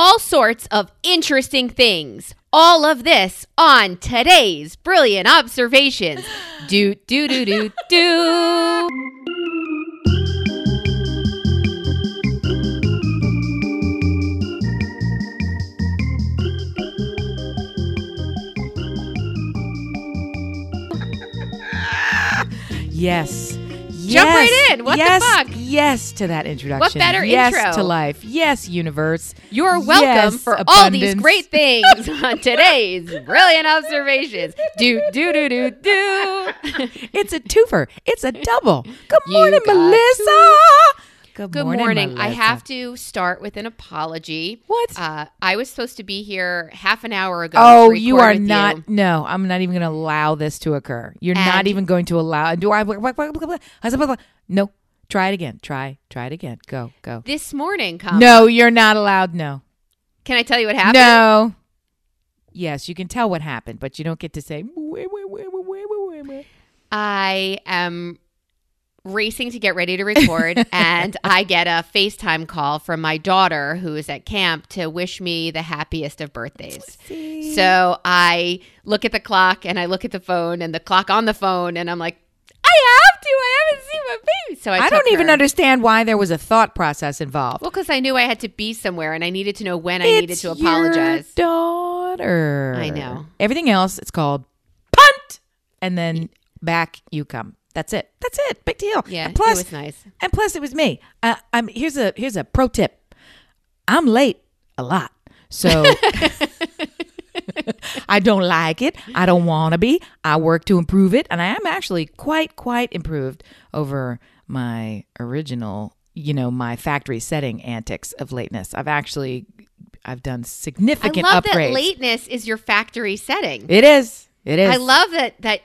all sorts of interesting things. All of this on today's brilliant observations. Do do do do do. Yes. Jump yes. right in. What the fuck? Yes to that introduction. What better yes intro? to life. Yes, universe. You're welcome Yes, for all these great things on today's brilliant observations. Do do do do do. It's a twofer. It's a double. Good You morning, Melissa. Good, Good morning. I have to start with an apology. What? Uh, I was supposed to be here half an hour ago. Oh, you are not. you. No, I'm not even going to allow this to occur. You're not even going to allow. Do I? No. Try it again. Try. Try it again. Go. Go. This morning, Kama, No, you're not allowed. No. Can I tell you what happened? No. Yes, you can tell what happened, but you don't get to say. I am racing to get ready to record, and I get a FaceTime call from my daughter who is at camp to wish me the happiest of birthdays. So I look at the clock and I look at the phone and the clock on the phone, and I'm like, I have to. I haven't seen my baby. So I, I don't even her. understand why there was a thought process involved. Well, because I knew I had to be somewhere and I needed to know when I needed to apologize. Daughter. I know. Everything else, it's called punt, and then back you come. That's it. That's it. Big deal. Yeah, And plus, it was nice. And plus, it was me. Uh, I'm here's a here's a pro tip. I'm late a lot, so I don't like it. I don't want to be. I work to improve it, and I am actually quite quite improved over my original, you know, my factory setting antics of lateness. I've actually I've done I significant love upgrades. that lateness is your factory setting. It is. It is. I love that that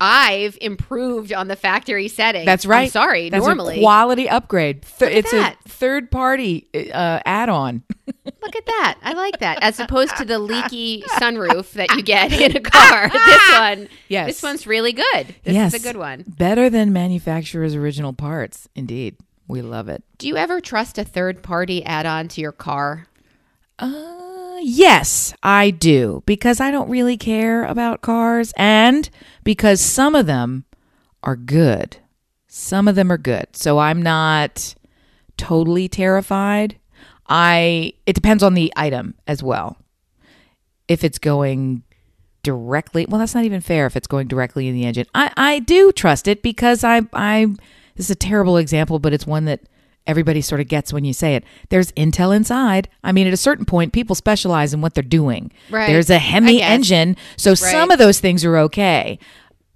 I've improved on the factory setting. That's right. I'm sorry. That's normally, a quality upgrade. Th- it's that. a third party uh, add-on. look at that. I like that. As opposed to the leaky sunroof that you get in a car. this one, Yes. this one's really good. This yes, is a good one. Better than manufacturer's original parts. Indeed, we love it. Do you ever trust a third party add-on to your car? Uh, yes, I do because I don't really care about cars, and because some of them are good. Some of them are good, so I'm not totally terrified. I it depends on the item as well. If it's going directly, well, that's not even fair. If it's going directly in the engine, I I do trust it because I I this is a terrible example, but it's one that everybody sort of gets when you say it. There's Intel inside. I mean, at a certain point, people specialize in what they're doing. Right. There's a Hemi engine, so some of those things are okay.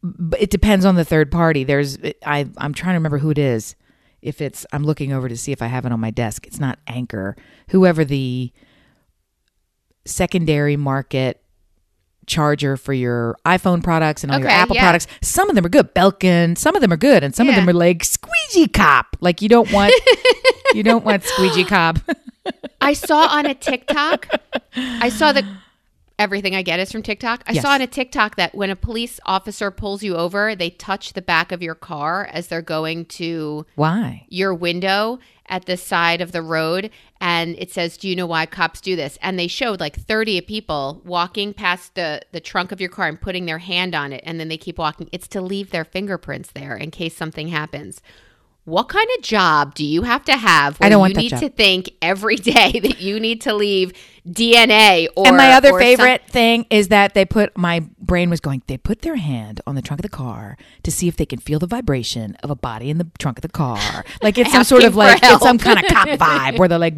But it depends on the third party. There's I I'm trying to remember who it is. If it's I'm looking over to see if I have it on my desk. It's not Anker. Whoever the secondary market charger for your iPhone products and all your Apple yeah. products. Some of them are good. Belkin, some of them are good, and some of them are like squeegee cop. Like you don't want you don't want squeegee cop. I saw on a TikTok. I saw the everything I get is from TikTok. I Yes. saw on a TikTok that when a police officer pulls you over, they touch the back of your car as they're going to Why? your window at the side of the road and it says do you know why cops do this? And they showed like 30 people walking past the the trunk of your car and putting their hand on it. And then they keep walking. It's to leave their fingerprints there in case something happens what kind of job do you have to have where I don't you want that need job. to think every day that you need to leave DNA or and my other or favorite thing is that they put my brain was going. They put their hand on the trunk of the car to see if they can feel the vibration of a body in the trunk of the car. Like it's some sort of like it's some kind of cop vibe where they're like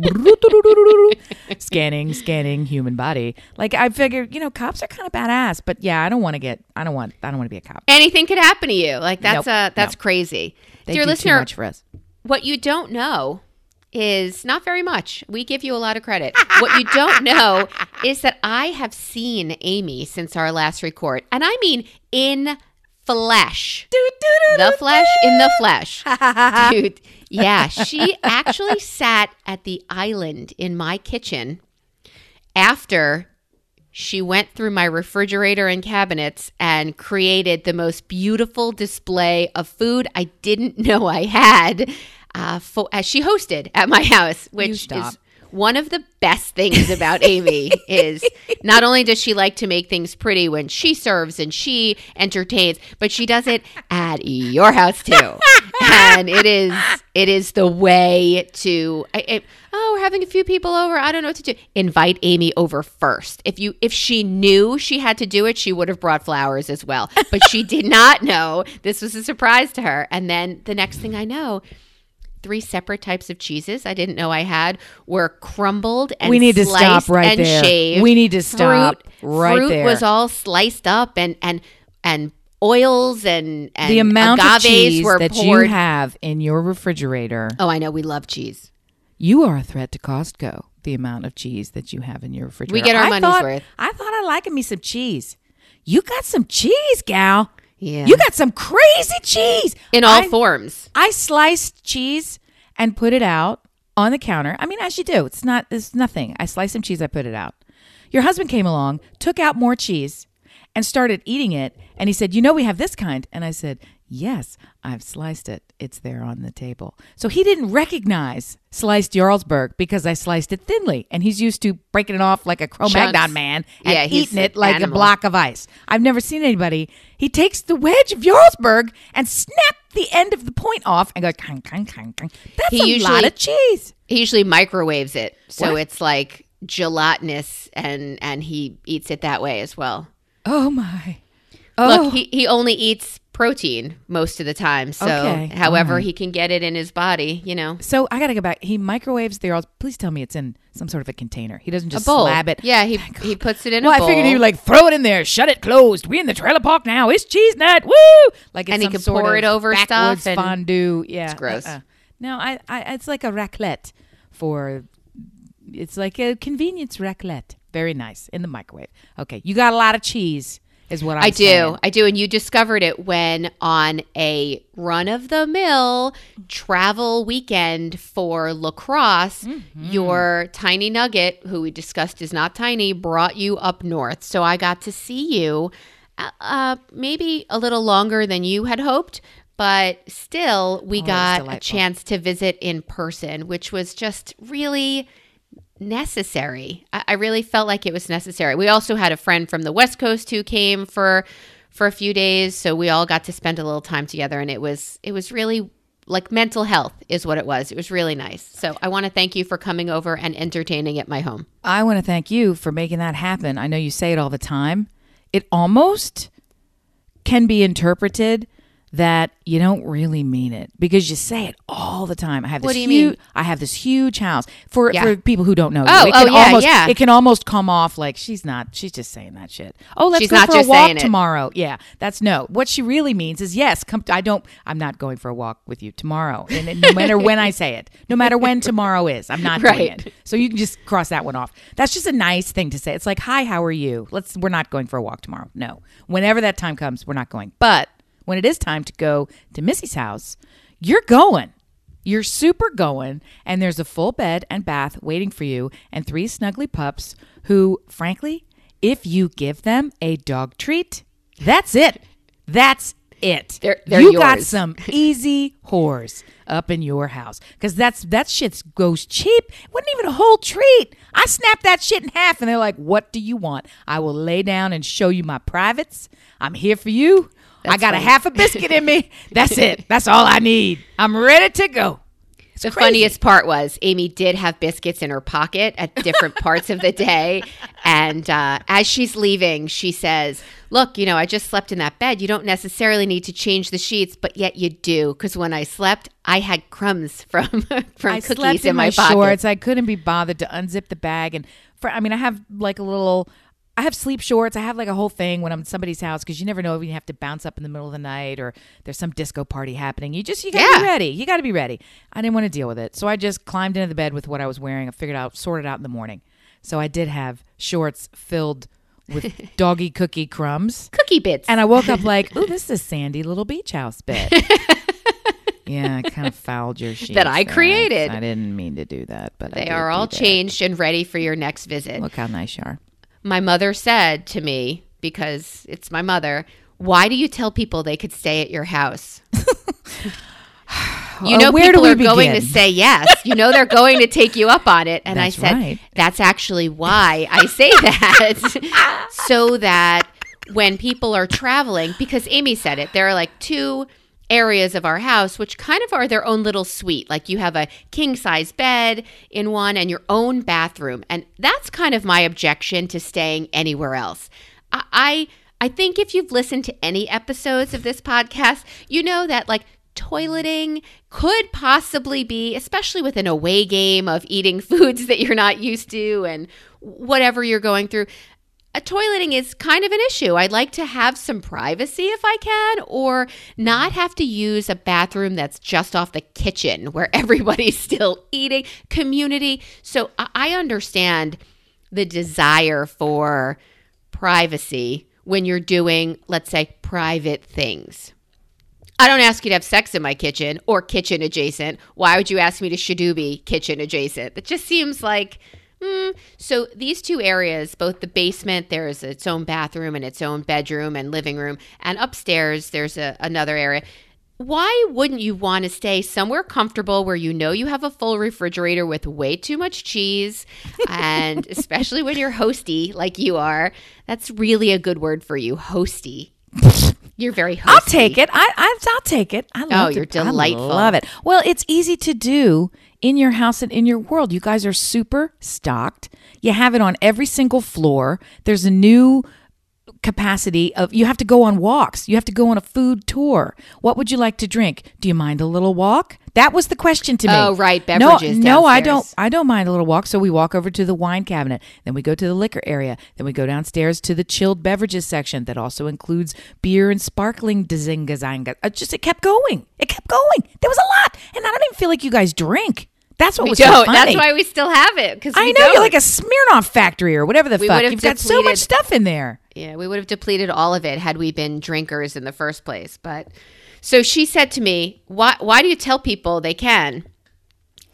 scanning, scanning human body. Like I figure, you know, cops are kind of badass, but yeah, I don't want to get. I don't want. I don't want to be a cop. anything could happen to you like that's Nope, uh that's no. crazy They dear do listener too much for us. What you don't know is not very much. We give you a lot of credit. what you don't know is that I have seen Amy since our last record, and I mean in flesh. The flesh in the flesh. Dude, yeah, she actually sat at the island in my kitchen after she went through my refrigerator and cabinets and created the most beautiful display of food I didn't know I had. Uh, for, as she hosted at my house, which is one of the best things about Amy is not only does she like to make things pretty when she serves and she entertains, but she does it at your house too. and it is it is the way to I, I, oh we're having a few people over. I don't know what to do. Invite amy over first. If you if she knew she had to do it she would have brought flowers as well. But she did not know this was a surprise to her. And then the next thing i know three separate types of cheeses I didn't know I had were crumbled and We need to stop right there. shaved. We need to stop right fruit there. was all sliced up and and and oils and and the amount of cheese that poured. you have in your refrigerator, oh, I know we love cheese. you are a threat to Costco. The amount of cheese that you have in your refrigerator. We get our I money's thought- worth. I thought I liked me some cheese. You got some cheese, gal. Yeah. You got some crazy cheese in all I- forms. I sliced cheese and put it out on the counter. I mean, as you do. It's not. It's nothing. I sliced some cheese. I put it out. Your husband came along, took out more cheese, and started eating it. And he said, "You know, we have this kind." And I said, "Yes, I've sliced it. It's there on the table." So he didn't recognize sliced Jarlsberg because I sliced it thinly, and he's used to breaking it off like a Cro-Magnon man and Yeah, eating it like animal. a block of ice. I've never seen anybody. He takes the wedge of Jarlsberg and snap the end of the point off and goes, kang, kang, kang, kang. That's He a usually- lot of cheese. He usually microwaves it, so What? it's like gelatinous, and and he eats it that way as well. Oh my. Oh, Look, he he only eats protein most of the time, so Okay, however right. he can get it in his body, you know. so I got to go back. He microwaves the Jarls. Please tell me it's in some sort of a container. He doesn't just slab it. Yeah, he he puts it in a bowl. Well, I figured he would like throw it in there, shut it closed. We in the trailer park now. It's cheese night. Woo! Like it's And he some sort pour of it over stuff and- fondue. Yeah, It's gross. uh-uh. No, I, I, it's like a raclette for. It's like a convenience raclette. Very nice in the microwave. Okay, you got a lot of cheese, is what I'm I do. saying. I do. And you discovered it when on a run of the mill travel weekend for lacrosse, Mm-hmm. your tiny nugget, who we discussed is not tiny, brought you up north. So I got to see you uh, uh, maybe a little longer than you had hoped. But still, we Oh, got a chance to visit in person, which was just really necessary. I, I really felt like it was necessary. We also had a friend from the West Coast who came for for a few days, so we all got to spend a little time together, and it was it was really like mental health is what it was. It was really nice. So I want to thank you for coming over and entertaining at my home. I want to thank you for making that happen. I know you say it all the time. It almost can be interpreted that you don't really mean it because you say it all the time. I have this What do you huge, mean? I have this huge house for Yeah. for people who don't know. Oh, you. It can oh, yeah, almost, yeah. It can almost come off like she's not. She's just saying that shit. Oh, let's She's go not for a walk saying it. tomorrow. Yeah, that's no. What she really means is yes. Come. I don't. I'm not going for a walk with you tomorrow. And no matter when I say it, no matter when tomorrow is, I'm not doing it. So you can just cross that one off. That's just a nice thing to say. It's like, "Hi, how are you? Let's we're not going for a walk tomorrow." No. Whenever that time comes, we're not going. But when it is time to go to Missy's house, you're going. You're super going, and there's a full bed and bath waiting for you, and three snuggly pups who, frankly, if you give them a dog treat, that's it. That's it. They're- they're you got some easy whores up in your house because that's that shit goes cheap. wasn't even a whole treat. I snapped that shit in half, and they're like, "What do you want? I will lay down and show you my privates. I'm here for you. I That's got a half a biscuit in me. That's it. That's all I need. I'm ready to go." It's the crazy. funniest part was Amy did have biscuits in her pocket at different parts of the day. And uh, as she's leaving, she says, Look, you know, I just slept in that bed. You don't necessarily need to change the sheets, but yet you do. Because when I slept, I had crumbs from, from I cookies slept in, in my, my, pocket. shorts. I couldn't be bothered to unzip the bag and for I mean I have like a little I have sleep shorts. I have like a whole thing when I'm at somebody's house because you never know if you have to bounce up in the middle of the night or there's some disco party happening. You just you gotta Yeah. be ready. You gotta be ready. I didn't want to deal with it, so I just climbed into the bed with what I was wearing. I figured out sorted out in the morning. So I did have shorts filled with doggy cookie crumbs. Cookie bits. And I woke up like, ooh, this is a sandy little beach house bed. yeah, I kind of fouled your sheets. That I created. I didn't mean to do that, but I they are all changed and ready for your next visit. Look how nice you are. My mother said to me, because it's my mother, why do you tell people they could stay at your house? You Uh, know, where do people are going to say yes. You know, they're going to take you up on it. And That's I said, right. that's actually why I say that. so that when people are traveling, because Amy said it, there are like two areas of our house which kind of are their own little suite. Like you have a king size bed in one and your own bathroom. And that's kind of my objection to staying anywhere else. I, I I think if you've listened to any episodes of this podcast, you know that like toileting could possibly be, especially with an away game of eating foods that you're not used to and whatever you're going through. A toileting is kind of an issue. I'd like to have some privacy if I can, or not have to use a bathroom that's just off the kitchen where everybody's still eating. Community. So I understand the desire for privacy when you're doing, let's say, private things. I don't ask you to have sex in my kitchen or kitchen adjacent. Why would you ask me to shadooby kitchen adjacent? It just seems like. Hmm. So these two areas, both the basement, there's its own bathroom and its own bedroom and living room, and upstairs there's a, another area. Why wouldn't you want to stay somewhere comfortable where you know you have a full refrigerator with way too much cheese? And especially when you're hosty like you are, that's really a good word for you, hosty. You're very hosty. I'll take it. I, I I'll take it. I love it. Oh, you're delightful. I love it. Well, it's easy to do in your house and in your world. You guys are super stocked. You have it on every single floor. There's a new capacity of you have to go on walks. You have to go on a food tour. What would you like to drink? Do you mind a little walk? That was the question to me. Oh, right, No, beverages no, I don't. I don't mind a little walk. So we walk over to the wine cabinet. Then we go to the liquor area. Then we go downstairs to the chilled beverages section that also includes beer and sparkling Dazinga Zanga. Uh, just it kept going. It kept going. There was a lot, and I don't even feel like you guys drink. That's what We was so don't. funny. That's why we still have it. Because I know you're like a Smirnoff factory or whatever the We fuck. You've got so much stuff in there. Yeah, we would have depleted all of it had we been drinkers in the first place. But so she said to me, "Why? Why do you tell people they can?"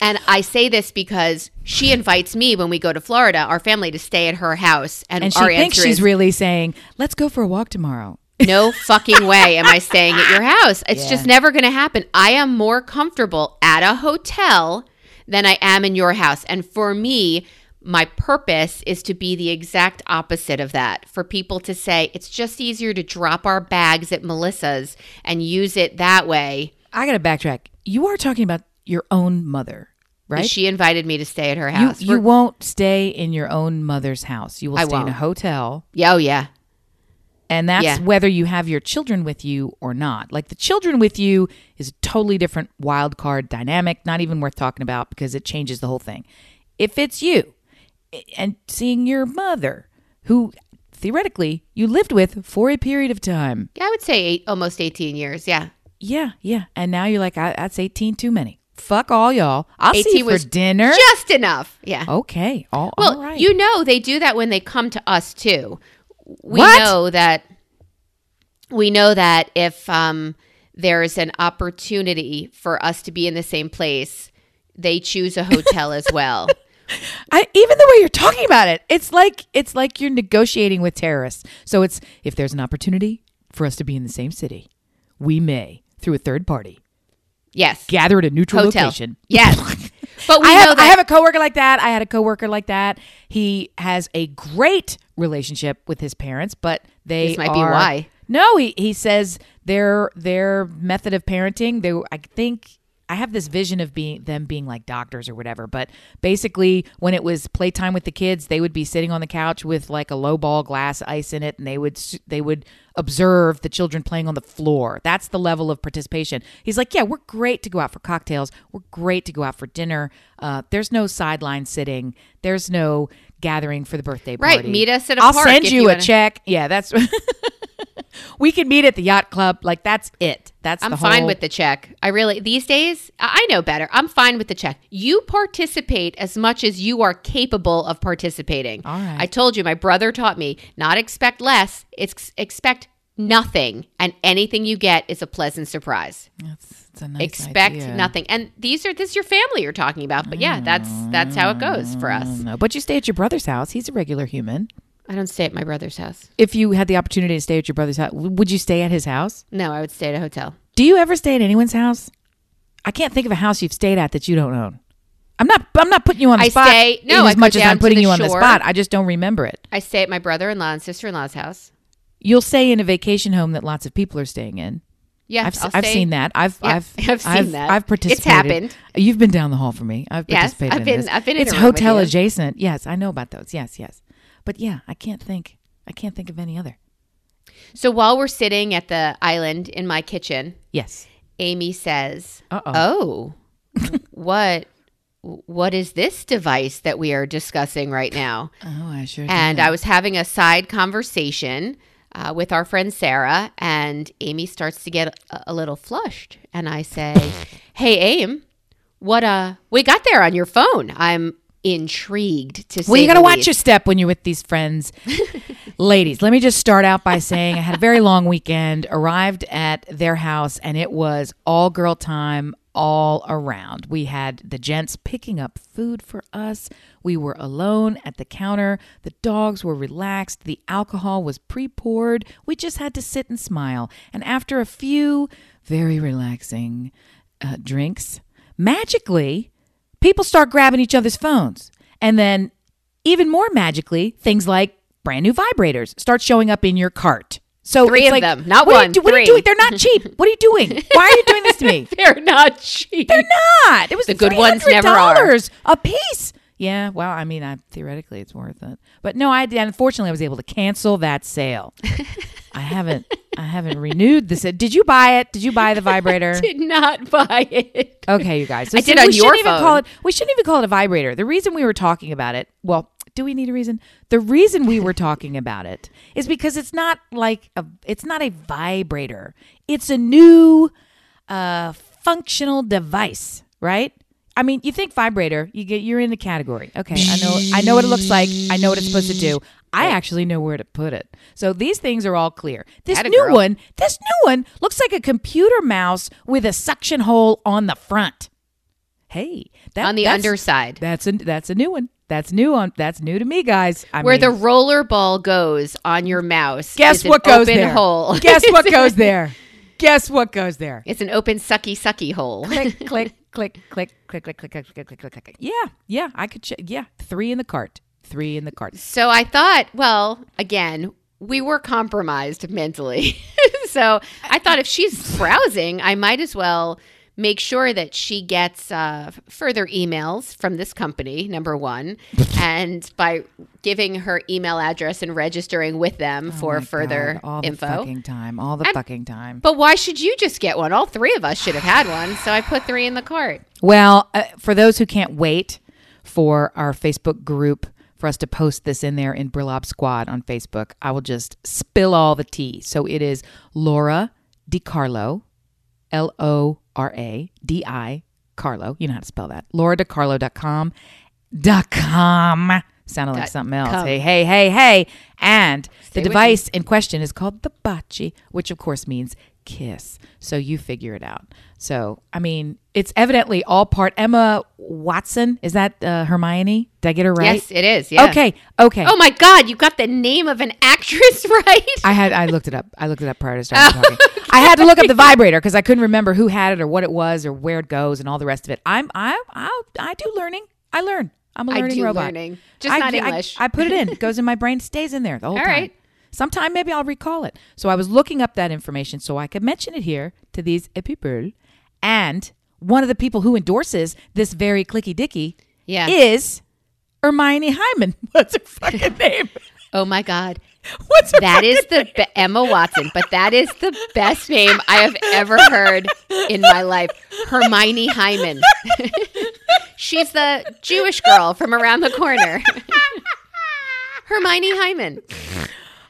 And I say this because she invites me when we go to Florida, our family, to stay at her house, and, And she our thinks she's is, really saying, "Let's go for a walk tomorrow." no fucking way am I staying at your house. It's Yeah. just never going to happen. I am more comfortable at a hotel than I am in your house. And for me, my purpose is to be the exact opposite of that. For people to say, it's just easier to drop our bags at Melissa's and use it that way. I got to backtrack. You are talking about your own mother, right? She invited me to stay at her house. you We're- won't stay in your own mother's house. You will I stay in a hotel. Yeah, oh, yeah. And that's Yeah. whether you have your children with you or not. Like the children with you is a totally different wild card dynamic, not even worth talking about because it changes the whole thing. If it's you and seeing your mother, who theoretically you lived with for a period of time. Yeah, I would say eight, almost 18 years. Yeah. Yeah, yeah. And now you're like, I, that's 18 too many. Fuck all y'all. I'll see 18 you for was dinner. Just enough. Yeah. okay. All, Well, all right. you know they do that when they come to us too. We What? know that we know that if um, there's an opportunity for us to be in the same place, they choose a hotel as well. I, even the way you're talking about it, it's like it's like you're negotiating with terrorists. So it's if there's an opportunity for us to be in the same city, we may through a third party Yes. gather at a neutral hotel. location. Yes. But we I know have that I have a coworker like that. I had a coworker like that. He has a great relationship with his parents, but they This might be why. No, he he says their their method of parenting. They I think I have this vision of being them being like doctors or whatever. But basically, when it was playtime with the kids, they would be sitting on the couch with like a low ball glass ice in it, and they would they would observe the children playing on the floor. That's the level of participation. He's like, yeah, we're great to go out for cocktails. We're great to go out for dinner. Uh, there's no sideline sitting. There's no gathering for the birthday party. Right, meet us at a I'll send you, you a wanna- check. Yeah, that's. we can meet at the yacht club. Like that's it. That's I'm fine whole- with the check. I really these days I know better. I'm fine with the check. You participate as much as you are capable of participating. All right. I told you my brother taught me not expect less, it's expect nothing and anything you get is a pleasant surprise. That's, that's a nice expect idea. nothing. And these are this is your family you're talking about. But yeah, that's that's how it goes for us. Mm, no, but you stay at your brother's house. He's a regular human. I don't stay at my brother's house. If you had the opportunity to stay at your brother's house, would you stay at his house? No, I would stay at a hotel. Do you ever stay at anyone's house? I can't think of a house you've stayed at that you don't own. I'm not. I'm not putting you on the I spot. stay- no, in I as much as I'm putting you on the spot. I just don't remember it. I stay at my brother-in-law and sister-in-law's house. You'll stay in a vacation home that lots of people are staying in. Yeah, I've, I've seen that. I've Yeah, I've I've seen that. I've participated. It's happened. You've been down the hall for me. I've Yes, participated. I've in been- this. I've been in It's the room with hotel adjacent. Yes, I know about those. Yes, yes. But yeah, I can't think. I can't think of any other. So while we're sitting at the island in my kitchen, Yes. Amy says, Uh-oh. "Oh, what what is this device that we are discussing right now?" Oh, I sure. And did. I was having a side conversation uh, with our friend Sarah, and Amy starts to get a, a little flushed, and I say, "Hey, Aim, what uh, we got there on your phone? I'm intrigued to say Well, you got to watch your step when you're with these friends. Ladies, let me just start out by saying I had a very long weekend, arrived at their house, and it was all girl time all around. We had the gents picking up food for us. We were alone at the counter. The dogs were relaxed. The alcohol was pre poured. We just had to sit and smile. And after a few very relaxing uh, drinks, magically, people start grabbing each other's phones. And then, even more magically, things like brand new vibrators start showing up in your cart. So Three it's of like, them, not what Are you, one, do- what are you three. doing? They're not cheap. What are you doing? Why are you doing this to me? They're not cheap. They're not. It was The good ones never are. $300 a piece. Yeah, well, I mean, I, theoretically, it's worth it. But no, I unfortunately I was able to cancel that sale. I haven't. I haven't renewed this. Did you buy it? Did you buy the vibrator? I Did not buy it. Okay, you guys. So I did on we your shouldn't even call it. We shouldn't even call it a vibrator. The reason we were talking about it. Well, do we need a reason? The reason we were talking about it is because it's not like a. It's not a vibrator. It's a new, uh, functional device, right? I mean, you think vibrator, you get you're in the category. Okay, I know I know what it looks like. I know what it's supposed to do. I actually know where to put it. So these things are all clear. This Atta new girl. one, this new one looks like a computer mouse with a suction hole on the front. Hey, that, On the that's- underside. That's a that's a new one. That's new on that's new to me, guys. I Where mean, the roller ball goes on your mouse. guess is an what goes open there? hole. Guess what goes there? Guess what goes there? It's an open sucky sucky hole. click, click, click, click, click, click, click, click, click, click, click, click. Yeah, yeah, I could. Ch- yeah, three in the cart. Three in the cart. So I thought, well, again, we were compromised mentally. so I thought if she's browsing, I might as well make sure that she gets uh, further emails from this company, number one, and by giving her email address and registering with them for Oh my further God, all info. the fucking time. All the And- fucking time. But why should you just get one? All three of us should have had one. So I put three in the cart. Well, uh, for those who can't wait for our Facebook group for us to post this in there in Brillob Squad on Facebook, I will just spill all the tea. So it is Lora DiCarlo, L O R A D I Carlo. You know how to spell that. LoraDiCarlo.com. Dot com. Sounded like something else. com. Hey, hey, hey, hey. And the device in question is called the Baci, which of course means kiss. So you figure it out. So, I mean, it's evidently all part. Emma Watson, is that uh, Hermione? Did I get her right? Yes, it is. Yeah. Okay, okay. Oh my God, you got the name of an actress right. I had I looked it up. I looked it up prior to starting talking. I had to look up the vibrator because I couldn't remember who had it or what it was or where it goes and all the rest of it. I'm I I I do learning. I learn. I'm a learning do robot. learning. Just I not I- English. I, put it in. It goes in my brain. Stays in there the whole All time. right. Sometime maybe I'll recall it. So I was looking up that information so I could mention it here to these people. And one of the people who endorses this very clicky dicky Yeah. is Hermione Hyman. What's her fucking name? Oh my God. What's her That is the be- Emma Watson, but that is the best name I have ever heard in my life. Hermione Hyman. She's the Jewish girl from around the corner. Hermione Hyman.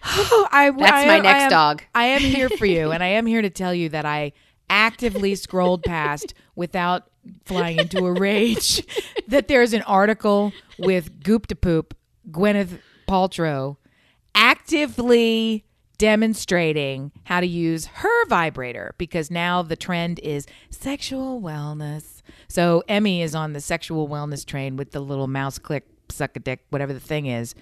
Oh, I, That's I my next I am- dog. I am here for you, and I am here to tell you that I actively scrolled past without flying into a rage that there's an article with Goop to Poop, Gwyneth Paltrow, actively demonstrating how to use her vibrator because now the trend is sexual wellness. So Emmy is on the sexual wellness train with the little mouse click, suck a dick, whatever the thing is.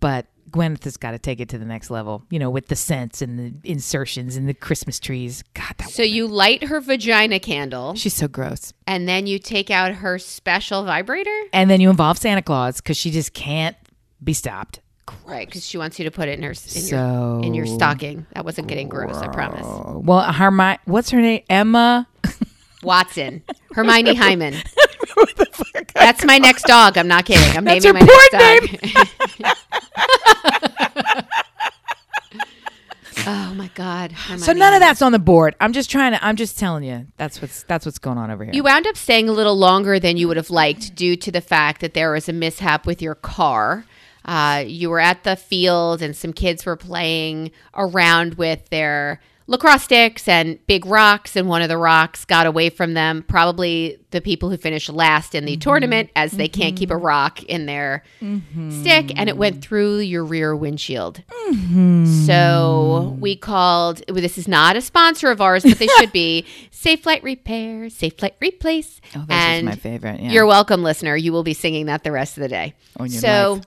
but Gwyneth has got to take it to the next level, you know, with the scents and the insertions and the Christmas trees. God, that So you light her vagina candle, she's so gross. and then you take out her special vibrator, And then you involve Santa Claus because she just can't be stopped. right? Because she wants you to put it in her in So your in your stocking. That wasn't getting gross, I promise. Well, Hermione, what's her name? Emma. Watson, Hermione Hyman. That's my next dog. I'm not kidding. I'm That's naming my next dog. oh my god. So none of that's on the board. I'm just trying to. I'm just telling you. That's what's that's what's going on over here. You wound up staying a little longer than you would have liked due to the fact that there was a mishap with your car. Uh, you were at the field and some kids were playing around with their lacrosse sticks and big rocks, and one of the rocks got away from them. Probably the people who finished last in the mm-hmm. tournament, as they can't keep a mm-hmm. rock in their mm-hmm. stick, and it went through your rear windshield. So we called. This is not a sponsor of ours, but they should be. Safelite Repair, Safelite Replace. oh, this and is my favorite. Yeah. you're welcome, listener. You will be singing that the rest of the day. Your so, life.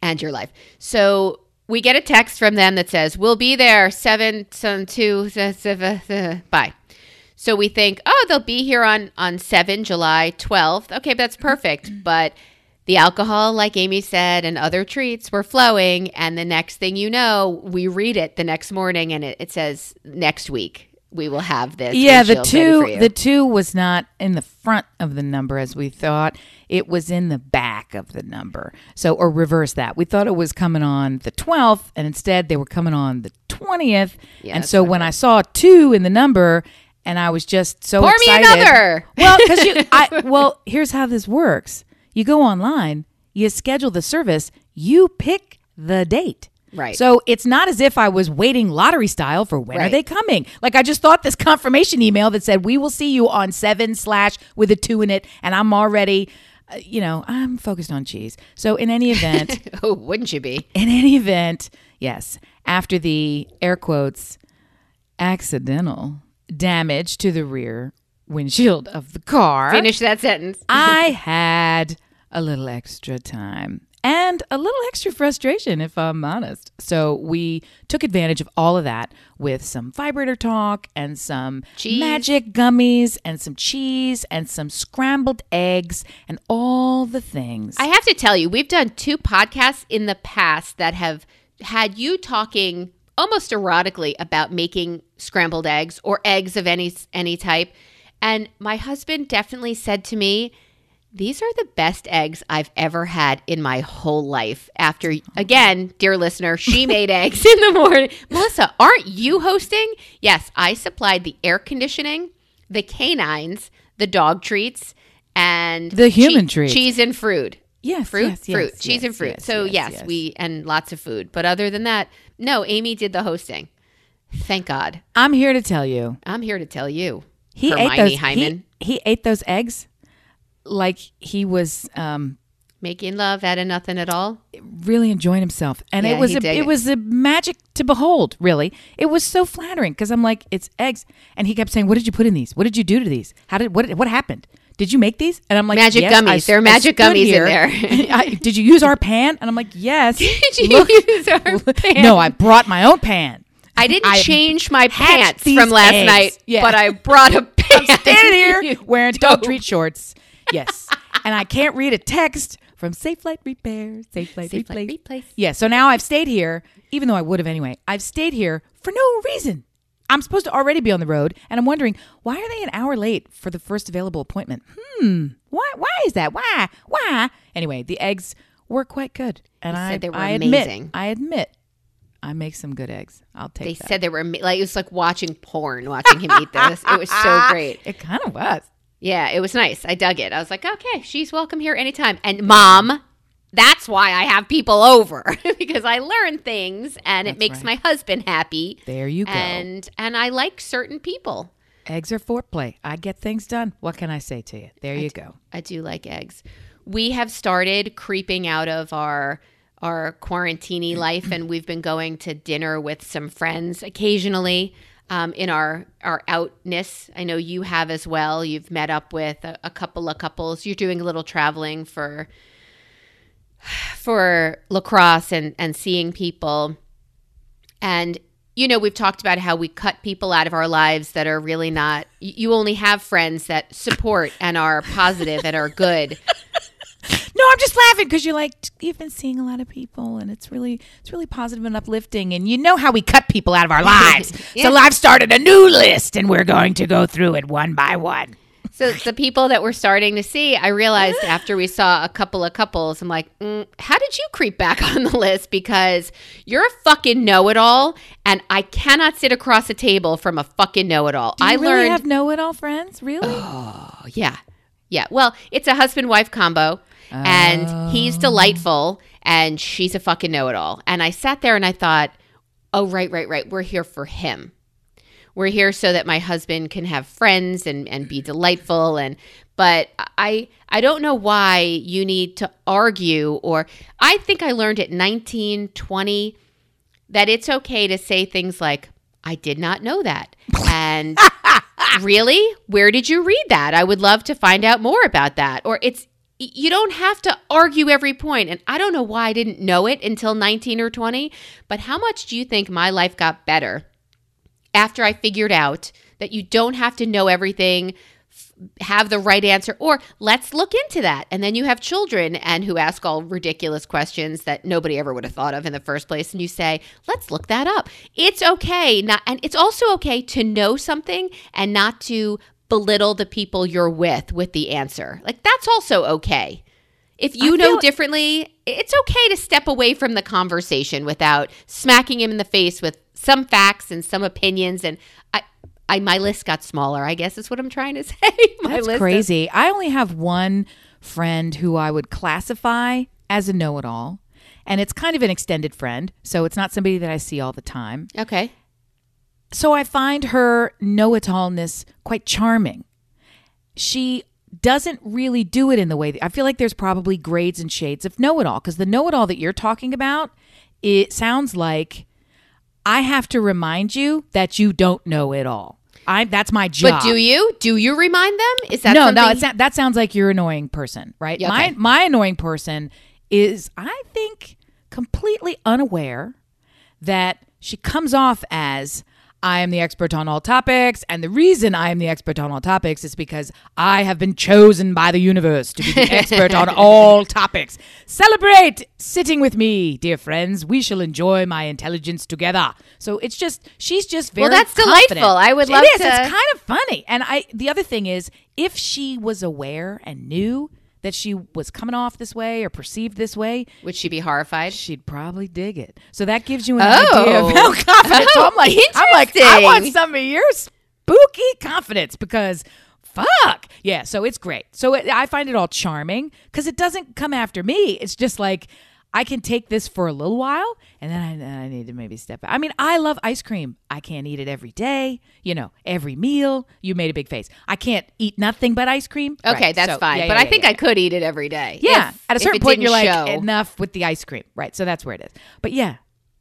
and your life. So we get a text from them that says, "We'll be there seven, seven, two, th- th- bye." So we think, oh, they'll be here on on seven July twelfth. Okay, that's perfect. Mm-hmm. But the alcohol, like Amy said, and other treats were flowing, and the next thing you know, we read it the next morning, and it, it says next week we will have this. yeah, the windshield ready for two the two was not in the front of the number as we thought. It was in the back of the number. So or reverse that. We thought it was coming on the 12th and instead they were coming on the 20th. Yeah, and so when I saw 2 in the number and I was just so Pour me another. Well, cuz you I well, here's how this works. You go online, you schedule the service, you pick the date. Right. So it's not as if I was waiting lottery style for when are they coming. Like I just thought this confirmation email that said we will see you on seven slash with a two in it, and I'm already, uh, you know, I'm focused on cheese. So in any event, oh, wouldn't you be? in any event, yes, after the air quotes accidental damage to the rear windshield of the car, Finish that sentence. I had a little extra time and a little extra frustration, if I'm honest. So we took advantage of all of that with some vibrator talk and some Cheese. magic gummies and some cheese and some scrambled eggs and all the things. I have to tell you, we've done two podcasts in the past that have had you talking almost erotically about making scrambled eggs or eggs of any any type. And my husband definitely said to me, these are the best eggs I've ever had in my whole life. After, again, dear listener, she made eggs in the morning. Melissa, aren't you hosting? Yes, I supplied the air conditioning, the canines, the dog treats, and The human chee- treats. cheese and fruit yes, fruit, yes, yes, fruit, cheese yes, and fruit. yes, so yes, yes, yes. we and lots of food. But other than that, no, Amy did the hosting. Thank God. I'm here to tell you. I'm here to tell you, He Hermione ate those. Hyman, He, he ate those eggs like he was um, making love out of nothing at all. really enjoying himself, and Yeah, it was a, it it. was a magic to behold. Really, it was so flattering because I'm like, it's eggs, and he kept saying, "What did you put in these? What did you do to these? How did what what happened? Did you make these?" And I'm like, Magic "Yes, gummies. There are magic gummies in there." I, did you use our pan? And I'm like, "Yes." Did you Look- use our pan? no, I brought my own pan. I didn't I change my pants from last eggs. night, Yeah. but I brought a pan. standing here wearing dog treat shorts. Yes. and I can't read a text from Safelite Repair, Safelite Safe Flight Replace. Replace. Yeah, so now I've stayed here, even though I would have anyway. I've stayed here for no reason. I'm supposed to already be on the road, and I'm wondering why are they an hour late for the first available appointment? Hmm. Why? Why is that? Why? Why? Anyway, the eggs were quite good, and I said they were I amazing. admit I admit I make some good eggs. I'll take that. They that. said they were like it was like watching porn, watching him eat this. It was so great. it kind of was. Yeah, it was nice. I dug it. I was like, okay, she's welcome here anytime. And mom, that's why I have people over because I learn things and it makes right. my husband happy. There you go. And and I like certain people. Eggs are foreplay. I get things done. What can I say to you? There you go. I do like eggs. We have started creeping out of our our quarantini life, and we've been going to dinner with some friends occasionally. Um, in our our outness, I know you have as well. You've met up with a, a couple of couples. You're doing a little traveling for for lacrosse and and seeing people and you know we've talked about how we cut people out of our lives that are really not you only have friends that support and are positive and are good No, I'm just laughing because you're like you've been seeing a lot of people, and it's really it's really positive and uplifting. And you know how we cut people out of our lives, Yeah. so I've started a new list, and we're going to go through it one by one. so the people that we're starting to see i realized after we saw a couple of couples i'm like mm, how did you creep back on the list because you're a fucking know-it-all and i cannot sit across a table from a fucking know-it-all i really learned have know-it-all friends, really? Oh, yeah. Yeah. Well, it's a husband wife and he's oh. delightful, and she's a fucking know it all. And I sat there and I thought, oh, right, right, right. We're here for him. We're here so that my husband can have friends and, and be delightful. And, but I, I don't know why you need to argue, or I think I learned at 19, 20 that it's okay to say things like, I did not know that. And really? Where did you read that? I would love to find out more about that. Or it's, you don't have to argue every point. And I don't know why I didn't know it until 19 or 20, but how much do you think my life got better after I figured out that you don't have to know everything, have the right answer, or let's look into that. And then you have children and who ask all ridiculous questions that nobody ever would have thought of in the first place. And you say, let's look that up. It's okay. Not, and it's also okay to know something and not to belittle the people you're with with the answer. Like that's also okay. If you I know feel- differently, it's okay to step away from the conversation without smacking him in the face with some facts and some opinions. And I, I my list got smaller. I guess is what I'm trying to say. my That's list crazy. I only have one friend who I would classify as a know-it-all, and it's kind of an extended friend, so it's not somebody that I see all the time. Okay. So I find her know-it-allness quite charming. She doesn't really do it in the way that I feel like there's probably grades and shades of know-it-all because the know-it-all that you're talking about, it sounds like I have to remind you that you don't know it all. I that's my job. But do you? Do you remind them? Is that no, something? no, it's not, that sounds like your annoying person, right? Yeah, My my annoying person is I think completely unaware that she comes off as I am the expert on all topics, and the reason I am the expert on all topics is because I have been chosen by the universe to be the expert on all topics. Celebrate sitting with me, dear friends. We shall enjoy my intelligence together. So it's just she's just very Well, that's confident. delightful. I would It love is. to- It's kind of funny. And I the other thing is if she was aware and knew that she was coming off this way or perceived this way, Would she be horrified? she'd probably dig it. So that gives you an Oh. idea of how confident. so I'm like, I'm like, I want some of your spooky confidence because fuck yeah. So it's great. So it, I find it all charming because it doesn't come after me. It's just like. I can take this for a little while and then I, then I need to maybe step back. I mean, I love ice cream. I can't eat it every day, you know, every meal. You made a big face. I can't eat nothing but ice cream. Okay, Right. that's So, fine. yeah, but yeah, I yeah, think. I could eat it every day. Yeah. If- At a certain point, you're like, show. enough with the ice cream. Right. So that's where it is. But yeah,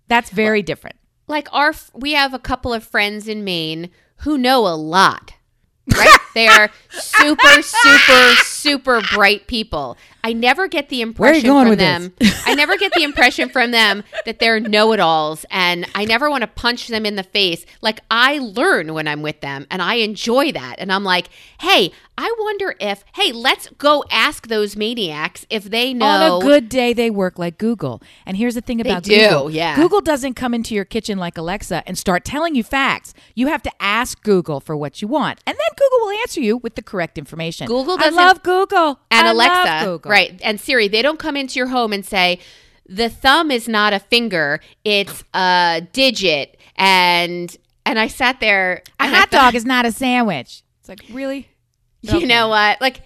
that's very different. like our we have a couple of friends in Maine who know a lot. Right? they are super super super bright people. I never get the impression from with them. I never get the impression from them that they're know-it-alls and I never want to punch them in the face. Like I learn when I'm with them and I enjoy that. And I'm like, "Hey, I wonder if hey, let's go ask those maniacs if they know On a good day, they work like Google. And here's the thing about do, Google. yeah. Google doesn't come into your kitchen like Alexa and start telling you facts. You have to ask Google for what you want. And then Google will answer you with the correct information. Google I doesn't- love Google. and I Alexa, love Google. Right, and Siri, they don't come into your home and say, the thumb is not a finger, it's a digit. And and I sat there A hot thought- dog is not a sandwich. It's like, really? You know what? Like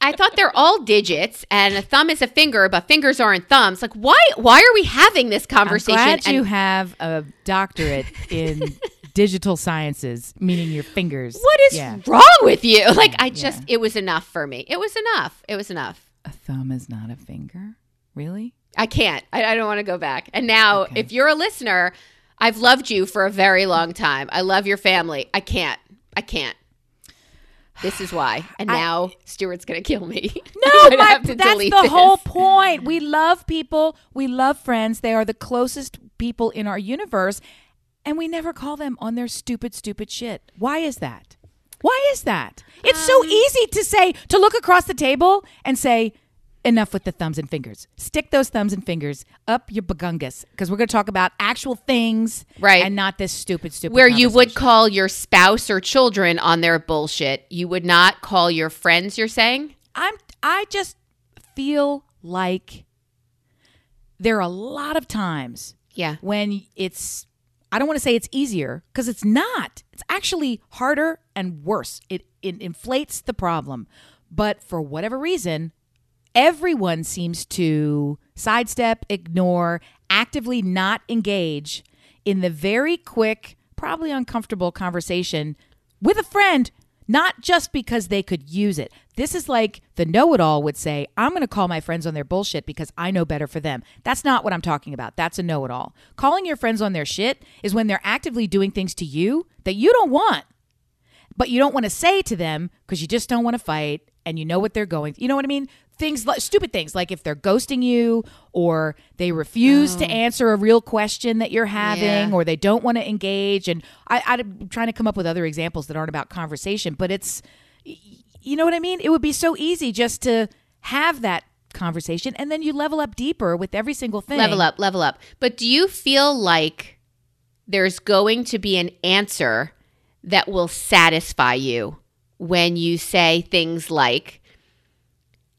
I thought they're all digits and a thumb is a finger, but fingers aren't thumbs. Like why why are we having this conversation? I'm glad you have a doctorate in digital sciences, meaning your fingers. what is Yeah. wrong with you? Like I just it was enough for me. It was enough. It was enough. A thumb is not a finger? Really? I can't. I, I don't want to go back. And now, Okay. if you're a listener, I've loved you for a very long time. I love your family. I can't. I can't. This is why. And now Stuart's going to kill me. No, my, have to that's delete the this. whole point. We love people. We love friends. They are the closest people in our universe, and we never call them on their stupid, stupid shit. Why is that? Why is that? It's so Um, easy to say to look across the table and say, "Enough with the thumbs and fingers. Stick those thumbs and fingers up your bagungus," because we're going to talk about actual things, Right. and not this stupid, stupid. Where you would call your spouse or children on their bullshit, you would not call your friends, you're saying? I'm I just feel like there are a lot of times Yeah. when it's I don't want to say it's easier because it's not. It's actually harder and worse. It it inflates the problem. But for whatever reason, everyone seems to sidestep, ignore, actively not engage in the very quick, probably uncomfortable conversation with a friend, not just because they could use it. This is like the know it all would say, I'm going to call my friends on their bullshit because I know better for them. That's not what I'm talking about. That's a know it all. Calling your friends on their shit is when they're actively doing things to you that you don't want but you don't want to say to them because you just don't want to fight and you know what they're going you know what i mean things like stupid things like if they're ghosting you or they refuse to oh. answer a real question that you're having Yeah. or they don't want to engage and I, i'm trying to come up with other examples that aren't about conversation but it's you know what i mean it would be so easy just to have that conversation and then you level up deeper with every single thing Level up, level up. But do you feel like there's going to be an answer that will satisfy you when you say things like,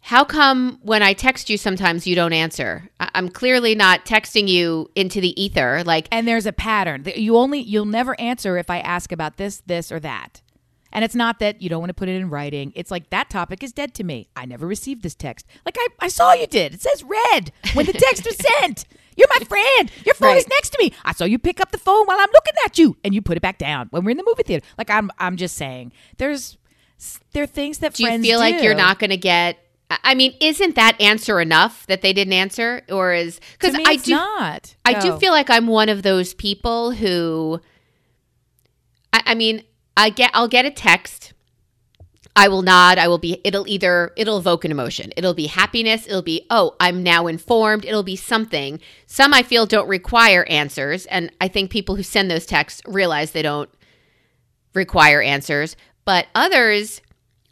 How come when I text you sometimes you don't answer? I- I'm clearly not texting you into the ether. Like, and there's a pattern. You only you'll never answer if i ask about this this or that. And it's not that you don't want to put it in writing. It's like that topic is dead to me. I never received this text. Like i, I saw you did. It says red when the text was sent. You're my friend. Your phone is next to me. I saw you pick up the phone while i'm looking at you and you put it back down when we're in the movie theater. Like i'm i'm just saying there's there are things that do you friends feel like you're not going to get. I mean, isn't that answer enough that they didn't answer? Or is. Because I do. not I do feel like I'm one of those people who I, I mean, I get I'll get a text. I will nod. I will be it'll either it'll evoke an emotion. It'll be happiness, it'll be oh, I'm now informed, it'll be something. Some I feel don't require answers, and I think people who send those texts realize they don't require answers, but others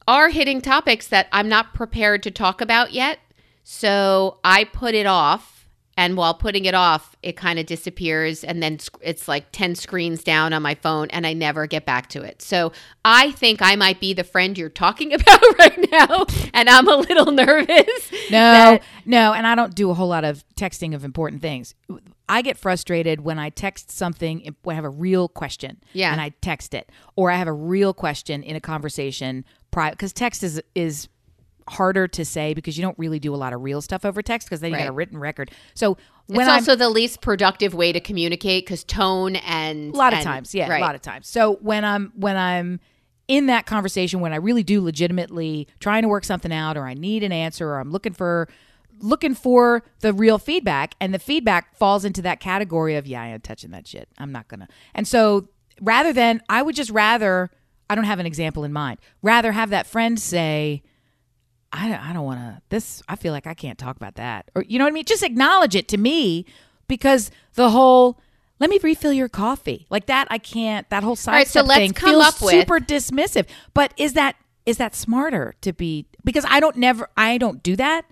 are hitting topics that I'm not prepared to talk about yet. So I put it off. And while putting it off, it kind of disappears. And then it's like 10 screens down on my phone, and I never get back to it. So I think I might be the friend you're talking about right now. And I'm a little nervous. No, that- no, and I don't do a whole lot of texting of important things. I get frustrated when I text something when I have a real question. Yeah. and I text it, or I have a real question in a conversation. Because text is is harder to say because you don't really do a lot of real stuff over text because then you got a written record. So when it's I'm also the least productive way to communicate because tone and a lot of and- times yeah right. a lot of times so when i'm when i'm in that conversation when i really do legitimately trying to work something out or i need an answer or i'm looking for looking for the real feedback and the feedback falls into that category of yeah i ain't touching that shit. I'm not gonna. And so rather than i would just rather i don't have an example in mind rather have that friend say I don't, I don't want to this I feel like I can't talk about that. Or you know what I mean? Just acknowledge it to me because the whole let me refill your coffee. Like that I can't that whole side right, so let's thing come feels up with- super dismissive. But is that is that smarter to be because I don't never I don't do that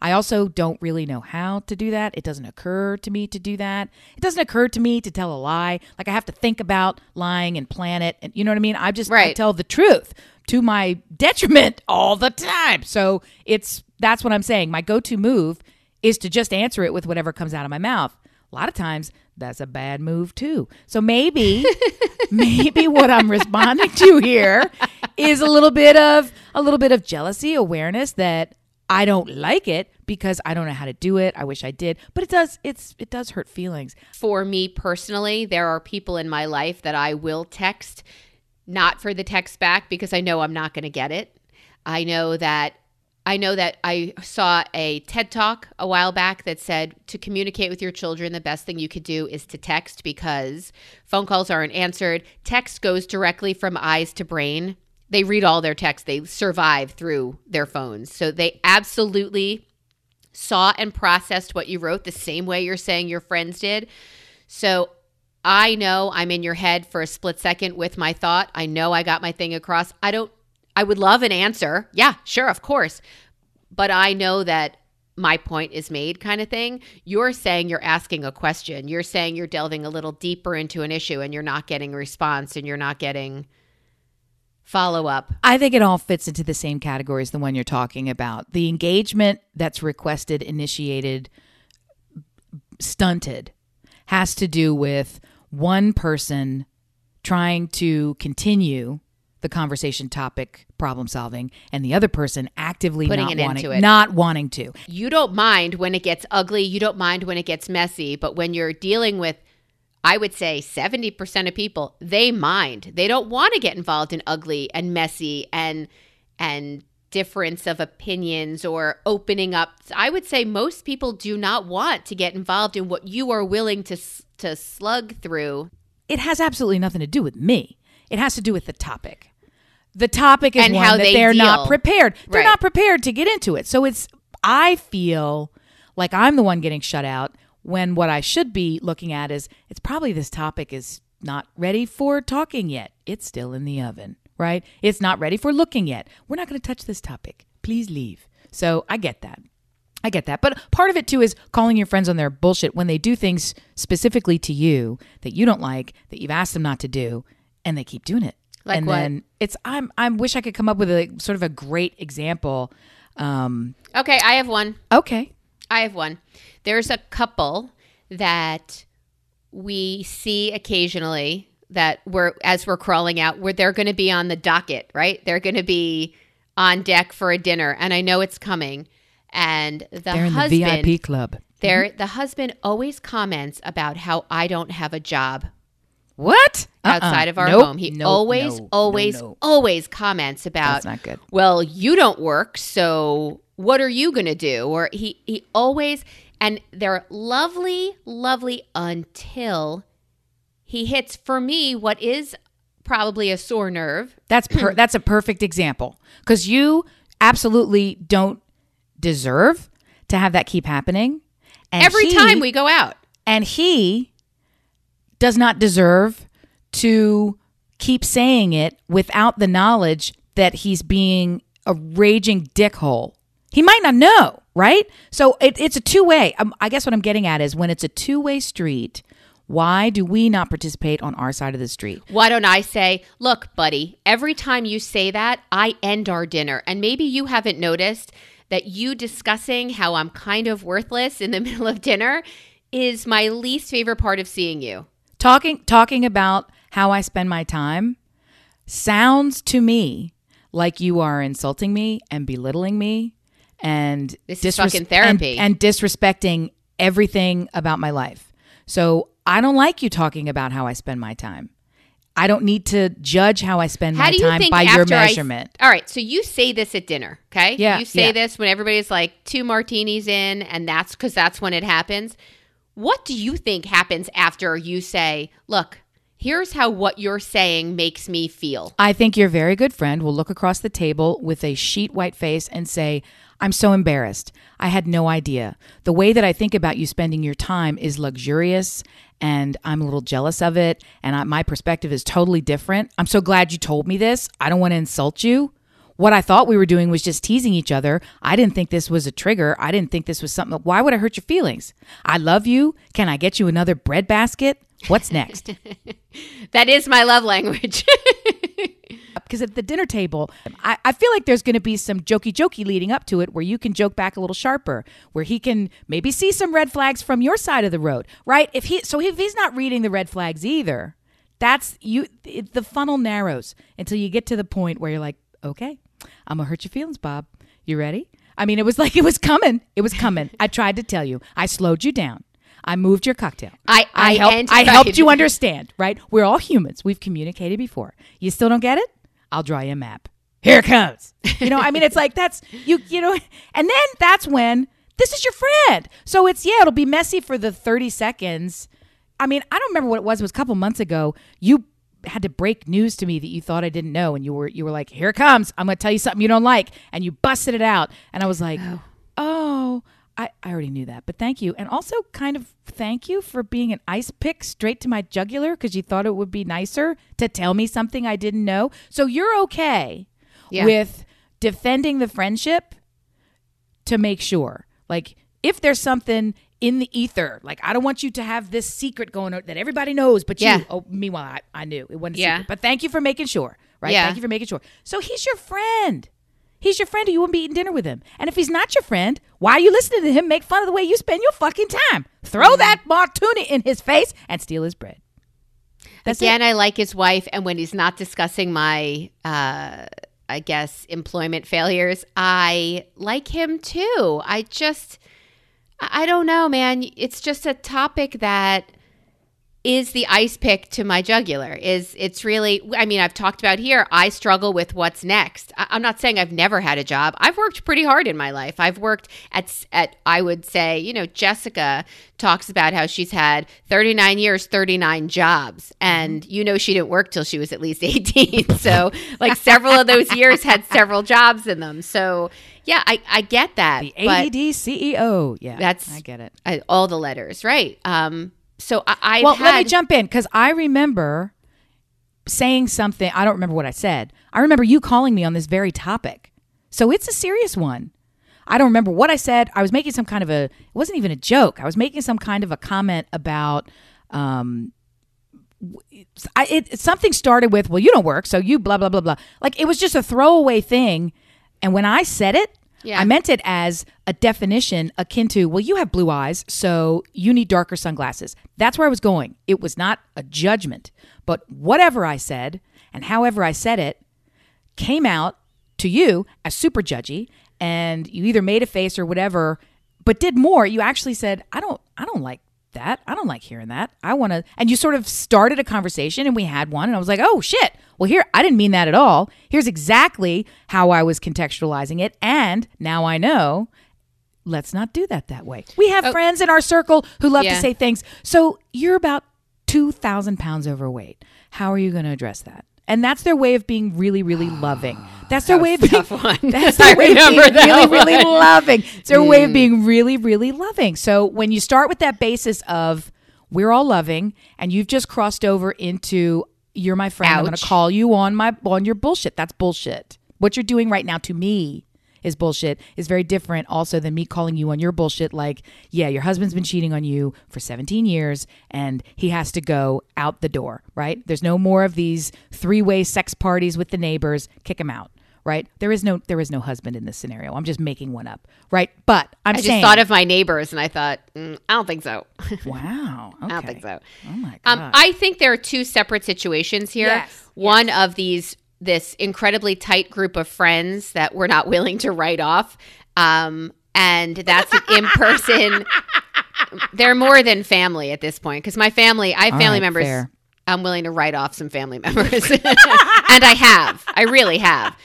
I also don't really know how to do that. It doesn't occur to me to do that. It doesn't occur to me to tell a lie. Like I have to think about lying and plan it. And you know what I mean? I just I tell the truth to my detriment all the time. So it's that's what I'm saying. My go-to move is to just answer it with whatever comes out of my mouth. A lot of times that's a bad move too. So maybe maybe what I'm responding to here is a little bit of a little bit of jealousy, awareness that I don't like it because I don't know how to do it. I wish I did, but it does it's it does hurt feelings. for me personally, there are people in my life that I will text, not for the text back because I know I'm not going to get it. I know that I know that I saw a TED talk a while back that said to communicate with your children, the best thing you could do is to text because phone calls aren't answered. Text goes directly from eyes to brain. They read all their texts. They survive through their phones. So they absolutely saw and processed what you wrote the same way you're saying your friends did. So I know I'm in your head for a split second with my thought. I know I got my thing across. I don't, I would love an answer. Yeah, sure, of course. But I know that my point is made kind of thing. You're saying you're asking a question. You're saying you're delving a little deeper into an issue and you're not getting a response and you're not getting follow up. I think it all fits into the same category as the one you're talking about. The engagement that's requested, initiated, stunted has to do with one person trying to continue the conversation topic problem solving and the other person actively Putting not wanting it. not wanting to. You don't mind when it gets ugly, you don't mind when it gets messy, but when you're dealing with I would say 70% of people, they mind. They don't want to get involved in ugly and messy and and difference of opinions or opening up. I would say most people do not want to get involved in what you are willing to to slug through. It has absolutely nothing to do with me. It has to do with the topic. The topic is And one how that they they're not prepared. They're Right. not prepared to get into it. So it's I feel like I'm the one getting shut out when what I should be looking at is it's probably this topic is not ready for talking yet. It's still in the oven, right? It's not ready for looking yet. We're not going to touch this topic. Please leave. So I get that. I get that. But part of it too is calling your friends on their bullshit when they do things specifically to you that you don't like, that you've asked them not to do, and they keep doing it. Like and what? then it's I'm I wish I could come up with a sort of a great example. Um Okay, I have one. okay. I have one. There's a couple that we see occasionally that we're as we're crawling out where they're going to be on the docket, right? They're going to be on deck for a dinner and I know it's coming. And the They're in husband the VIP club. there mm-hmm. the husband always comments about how I don't have a job What? Uh-uh. outside of our Nope. home. He Nope. always, always, always comments about That's not good. well, you don't work, so what are you going to do? Or he he always and they're lovely, lovely until he hits for me what is probably a sore nerve. That's per- that's a perfect example because you absolutely don't deserve to have that keep happening. And Every he- time we go out. and he does not deserve to keep saying it without the knowledge that he's being a raging dickhole. He might not know, right? So it, it's a two way. Um, I guess what I'm getting at is when it's a two way street, why do we not participate on our side of the street? Why don't I say, look, buddy, every time you say that, I end our dinner. And maybe you haven't noticed that you discussing how I'm kind of worthless in the middle of dinner is my least favorite part of seeing you. talking talking about how I spend my time sounds to me like you are insulting me and belittling me and This is fucking therapy. and, and disrespecting everything about my life. So I don't like you talking about how I spend my time. I don't need to judge how I spend How my time by your I- measurement. all right, so you say this at dinner, okay? Yeah, You say yeah. this when everybody's like two martinis in, and that's because that's when it happens. What do you think happens after you say, look, here's how what you're saying makes me feel? I think your very good friend will look across the table with a sheet white face and say, I'm so embarrassed. I had no idea. The way that I think about you spending your time is luxurious and I'm a little jealous of it. And I, my perspective is totally different. I'm so glad you told me this. I don't want to insult you. What I thought we were doing was just teasing each other. I didn't think this was a trigger. I didn't think this was something. Why would I hurt your feelings? I love you. Can I get you another bread basket? What's next? That is my love language. because at the dinner table, I, I feel like there's going to be some jokey jokey leading up to it where you can joke back a little sharper, where he can maybe see some red flags from your side of the road, right? If he so if he's not reading the red flags either, that's you. It, the funnel narrows until you get to the point where you're like, okay, I'm gonna hurt your feelings, Bob. You ready? I mean, it was like it was coming. It was coming. I tried to tell you. I slowed you down. I moved your cocktail. I- I helped. and- I helped you understand. Right? We're all humans. We've communicated before. You still don't get it? I'll draw you a map. Here it comes. You know, I mean, it's like that's you. You know, and then that's when this is your friend. So it's yeah, it'll be messy for the thirty seconds. I mean, I don't remember what it was. It was a couple months ago. You had to break news to me that you thought I didn't know, and you were you were like, "Here it comes! I'm going to tell you something you don't like," and you busted it out, and I was like, "Oh." oh I, I already knew that, but thank you. And also, kind of thank you for being an ice pick straight to my jugular because you thought it would be nicer to tell me something I didn't know. So you're okay Yeah. with defending the friendship to make sure. Like, if there's something in the ether, like, I don't want you to have this secret going on that everybody knows, but Yeah. you. Oh, meanwhile, I, I knew it wasn't Yeah. secret. But thank you for making sure, right? Yeah. Thank you for making sure. So he's your friend. He's your friend, or you wouldn't be eating dinner with him. And if he's not your friend, why are you listening to him make fun of the way you spend your fucking time? Throw Mm-hmm. that martini in his face and steal his bread. That's Again, I like his wife, and when he's not discussing my, uh, I guess, employment failures, I like him too. I just, I don't know, man. It's just a topic that is the ice pick to my jugular. Is it's really? I mean, I've talked about here. I struggle with what's next. I'm not saying I've never had a job. I've worked pretty hard in my life. I've worked at at I would say, you know, Jessica talks about how she's had 39 years, 39 jobs, and you know she didn't work till she was at least 18. So like several of those years had several jobs in them. So yeah, I I get that. The AED CEO. E Yeah, That's- I get it. I, all the letters, right? Um. So I, I've well, let me jump in because I remember saying something. I don't remember what I said. I remember you calling me on this very topic. So it's a serious one. I don't remember what I said. I was making some kind of a, it wasn't even a joke. I was making some kind of a comment about, um, I, it, something started with, well, you don't work, so you blah, blah, blah, blah. Like it was just a throwaway thing. And when I said it, Yeah. I meant it as a definition akin to, well, you have blue eyes, so you need darker sunglasses. That's where I was going. It was not a judgment, but whatever I said and however I said it came out to you as super judgy and you either made a face or whatever, but did more. You actually said, I don't, I don't like that. I don't like hearing that. I want to, and you sort of started a conversation and we had one and I was like, oh shit. Well, here, I didn't mean that at all. Here's exactly how I was contextualizing it. And now I know let's not do that that way. We have oh. friends in our circle who love to say things. So you're about 2,000 pounds overweight. How are you going to address that? And that's their way of being really, really loving. That's their way of being. one. That's I their way of being really, really one. Mm. loving. It's their way of being really, really loving. So when you start with that basis of we're all loving, and you've just crossed over into you're my friend, I'm going to call you on my on your bullshit. That's bullshit. What you're doing right now to me is bullshit is very different also than me calling you on your bullshit like yeah your husband's been cheating on you for 17 years and he has to go out the door right there's no more of these three-way sex parties with the neighbors kick him out right there is no there is no husband in this scenario i'm just making one up right but i'm I just saying thought of my neighbors and I thought, mm, I don't think so. wow okay. I don't think so. oh my god Um, I think there are two separate situations here. Yes, One of these, this incredibly tight group of friends that we're not willing to write off, um, and that's an in-person. they're more than family at this point because my family, I have All family right, members. fair. I'm willing to write off some family members, and I have. I really have.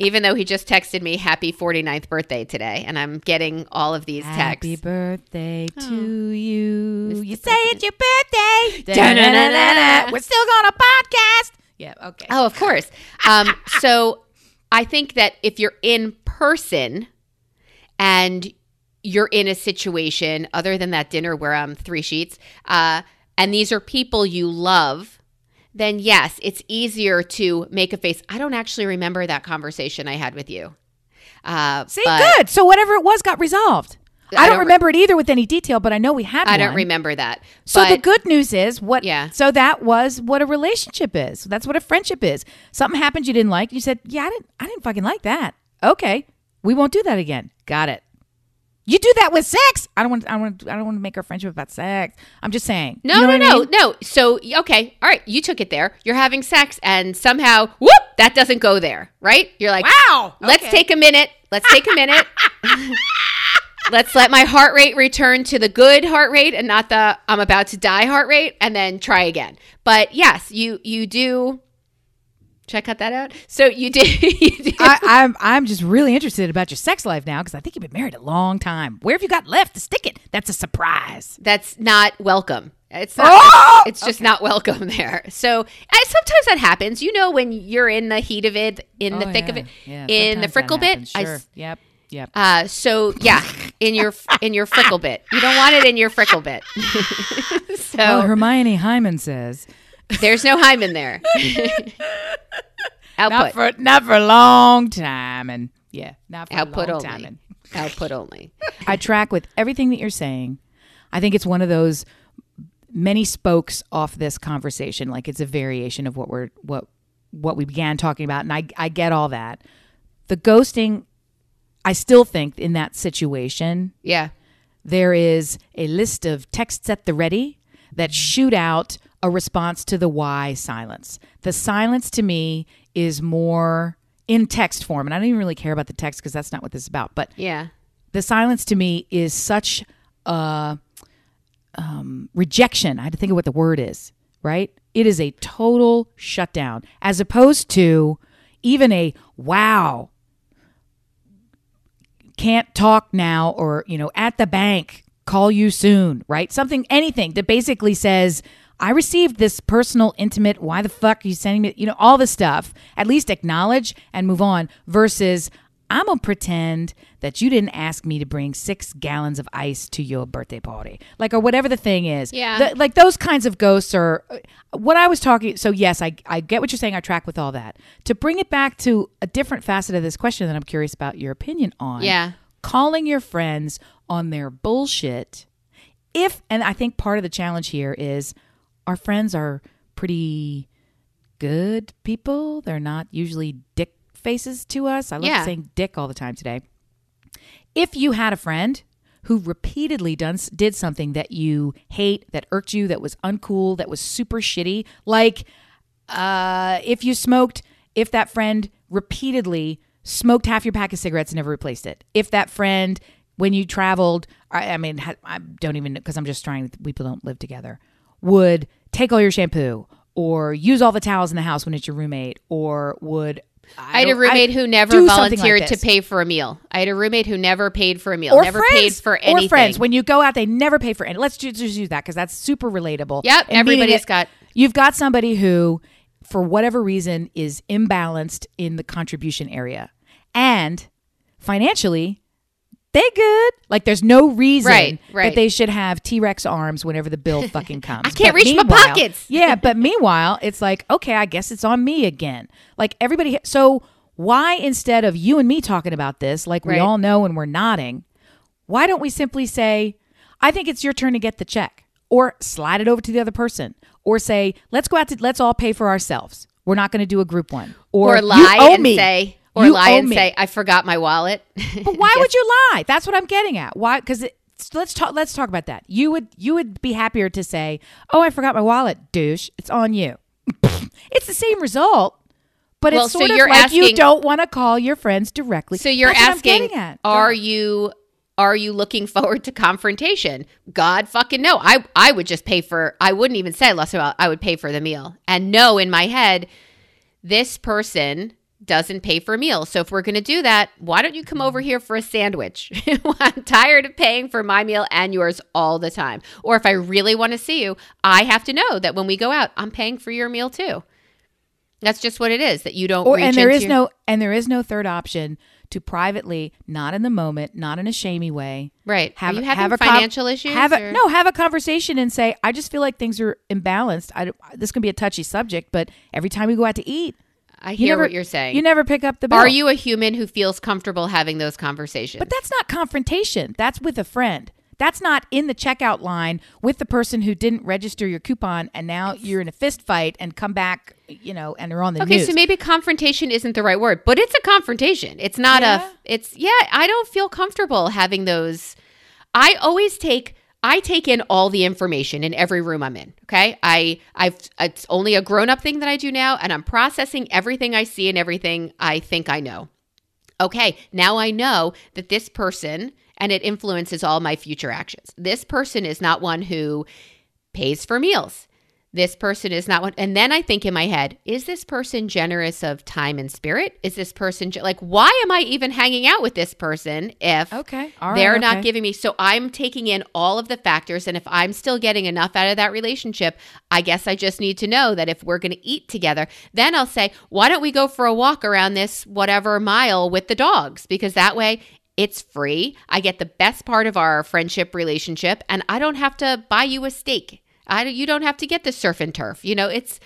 Even though he just texted me happy 49th birthday today, and I'm getting all of these Happy texts. Happy birthday to you. You say it's your birthday. Da-na-na-na-na. We're still going to podcast. Yeah, okay. Oh, of course. Um, so I think that if you're in person and you're in a situation other than that dinner where I'm three sheets, uh, and these are people you love, then yes, it's easier to make a face. I don't actually remember that conversation I had with you. Uh, See, but good. So whatever it was got resolved. I, I don't don't re- remember it either with any detail, but I know we had I one. don't remember that. So the good news is what Yeah. so that was what a relationship is. That's what a friendship is. Something happened you didn't like, you said, "Yeah, I didn't I didn't fucking like that." Okay. We won't do that again. Got it. You do that with sex. I don't want I don't want I don't want to make our friendship about sex. I'm just saying. No, You know no, no, mean? no. So, okay, all right, you took it there. You're having sex, and somehow, whoop, that doesn't go there, right? You're like, Wow. let's Okay. take a minute. Let's take a minute. let's let my heart rate return to the good heart rate and not the I'm about to die heart rate, and then try again. But yes, you you do. Should I cut that out? So you did. You did I, I'm I'm just really interested about your sex life now because I think you've been married a long time. Where have you got left to stick it? That's a surprise. that's not welcome. It's not. Oh! it's just not welcome there. So and sometimes that happens. You know, when you're in the heat of it, in the Oh, thick of it, Yeah, in the frickle bit. happens, I Sure. yep. Yep. uh, so yeah, in your in your frickle bit. You don't want it in your frickle bit. so well, Hermione Hyman says there's no hymen there. not Output. for not for a long time, and yeah, not for Output a long only. time. And Output only. I track with everything that you're saying. I think it's one of those many spokes off this conversation. Like it's a variation of what we're what what we began talking about, and I I get all that. The ghosting, I still think in that situation Yeah. there is a list of texts at the ready that shoot out a response to the why silence. The silence to me is more in text form, and I don't even really care about the text because that's not what this is about. But Yeah. the silence to me is such a um, rejection. I had to think of what the word is, right? It is a total shutdown as opposed to even a wow, can't talk now, or, you know, at the bank, call you soon, right? Something, anything that basically says, I received this personal, intimate, why the fuck are you sending me, you know, all this stuff. At least acknowledge and move on versus I'm gonna pretend that you didn't ask me to bring six gallons of ice to your birthday party, like or whatever the thing is. Yeah. The- like those kinds of ghosts are uh, what I was talking. So yes, I I get what you're saying. I track with all that. To bring it back to a different facet of this question that I'm curious about your opinion on. Yeah. calling your friends on their bullshit. If and I think part of the challenge here is our friends are pretty good people. They're not usually dick faces to us. I love Yeah. saying dick all the time today. If you had a friend who repeatedly done did something that you hate, that irked you, that was uncool, that was super shitty, like uh, if you smoked, if that friend repeatedly smoked half your pack of cigarettes and never replaced it, if that friend when you traveled, I, I mean, I don't even because I'm just trying. People don't live together. Would take all your shampoo or use all the towels in the house when it's your roommate, or would I, had a roommate who never something like volunteered to pay for a meal. I had a roommate who never paid for a meal, or never friends, paid for anything. Or friends, when you go out, they never pay for any. Let's ju- just use that because that's super relatable. Yep, And everybody's got- You've got somebody who, for whatever reason, is imbalanced in the contribution area, and financially, they good. Like, there's no reason Right, right. that they should have T Rex arms whenever the bill fucking comes. I can't But reach my pockets. yeah, but meanwhile, it's like, okay, I guess it's on me again. Like everybody. So why instead of you and me talking about this, like we all know and we're nodding, why don't we simply say, I think it's your turn to get the check, or slide it over to the other person, or say, let's go out to, let's all pay for ourselves. We're not going to do a group one, or, or "You lie and me." say, or You lie and me. say, I forgot my wallet. But why would you lie? That's what I'm getting at. Why? Because let's talk. Let's talk about that. You would you would be happier to say, "Oh, I forgot my wallet, douche. It's on you." it's the same result, but Well, it's so sort of you're like you don't want to call your friends directly. So you're That's asking, are you are you looking forward to confrontation? God fucking no. I I would just pay for. I wouldn't even say less about. I would pay for the meal and no in my head, this person doesn't pay for a meal. So if we're going to do that, why don't you come over here for a sandwich? I'm tired of paying for my meal and yours all the time. Or if I really want to see you, I have to know that when we go out, I'm paying for your meal too. That's just what it is. That you don't. Or and there is your- no and there is no third option to privately, not in the moment, not in a shamey way, right. have Are you having have a financial issues? Have a, no, have a conversation and say, I just feel like things are imbalanced. I, this can be a touchy subject, but every time we go out to eat, I you hear never, what you're saying. You never pick up the bill. Are you a human who feels comfortable having those conversations? But that's not confrontation. That's with a friend. That's not in the checkout line with the person who didn't register your coupon and now you're in a fist fight and come back, you know, and they're on the okay, news. Okay, so maybe confrontation isn't the right word, but it's a confrontation. It's not Yeah? a. It's yeah. I don't feel comfortable having those. I always take. I take in all the information in every room I'm in. Okay, I I've it's only a grown up thing that I do now, and I'm processing everything I see and everything I think I know. Okay, now I know that this person and it influences all my future actions. This person is not one who pays for meals. This person is not one. And then I think in my head, is this person generous of time and spirit? Is this person ge- like, why am I even hanging out with this person if Okay. All right. they're not okay. giving me? So I'm taking in all of the factors. And if I'm still getting enough out of that relationship, I guess I just need to know that if we're going to eat together, then I'll say, why don't we go for a walk around this whatever mile with the dogs? Because that way, it's free. I get the best part of our friendship relationship, and I don't have to buy you a steak. I you don't have to get the surf and turf. You know, it's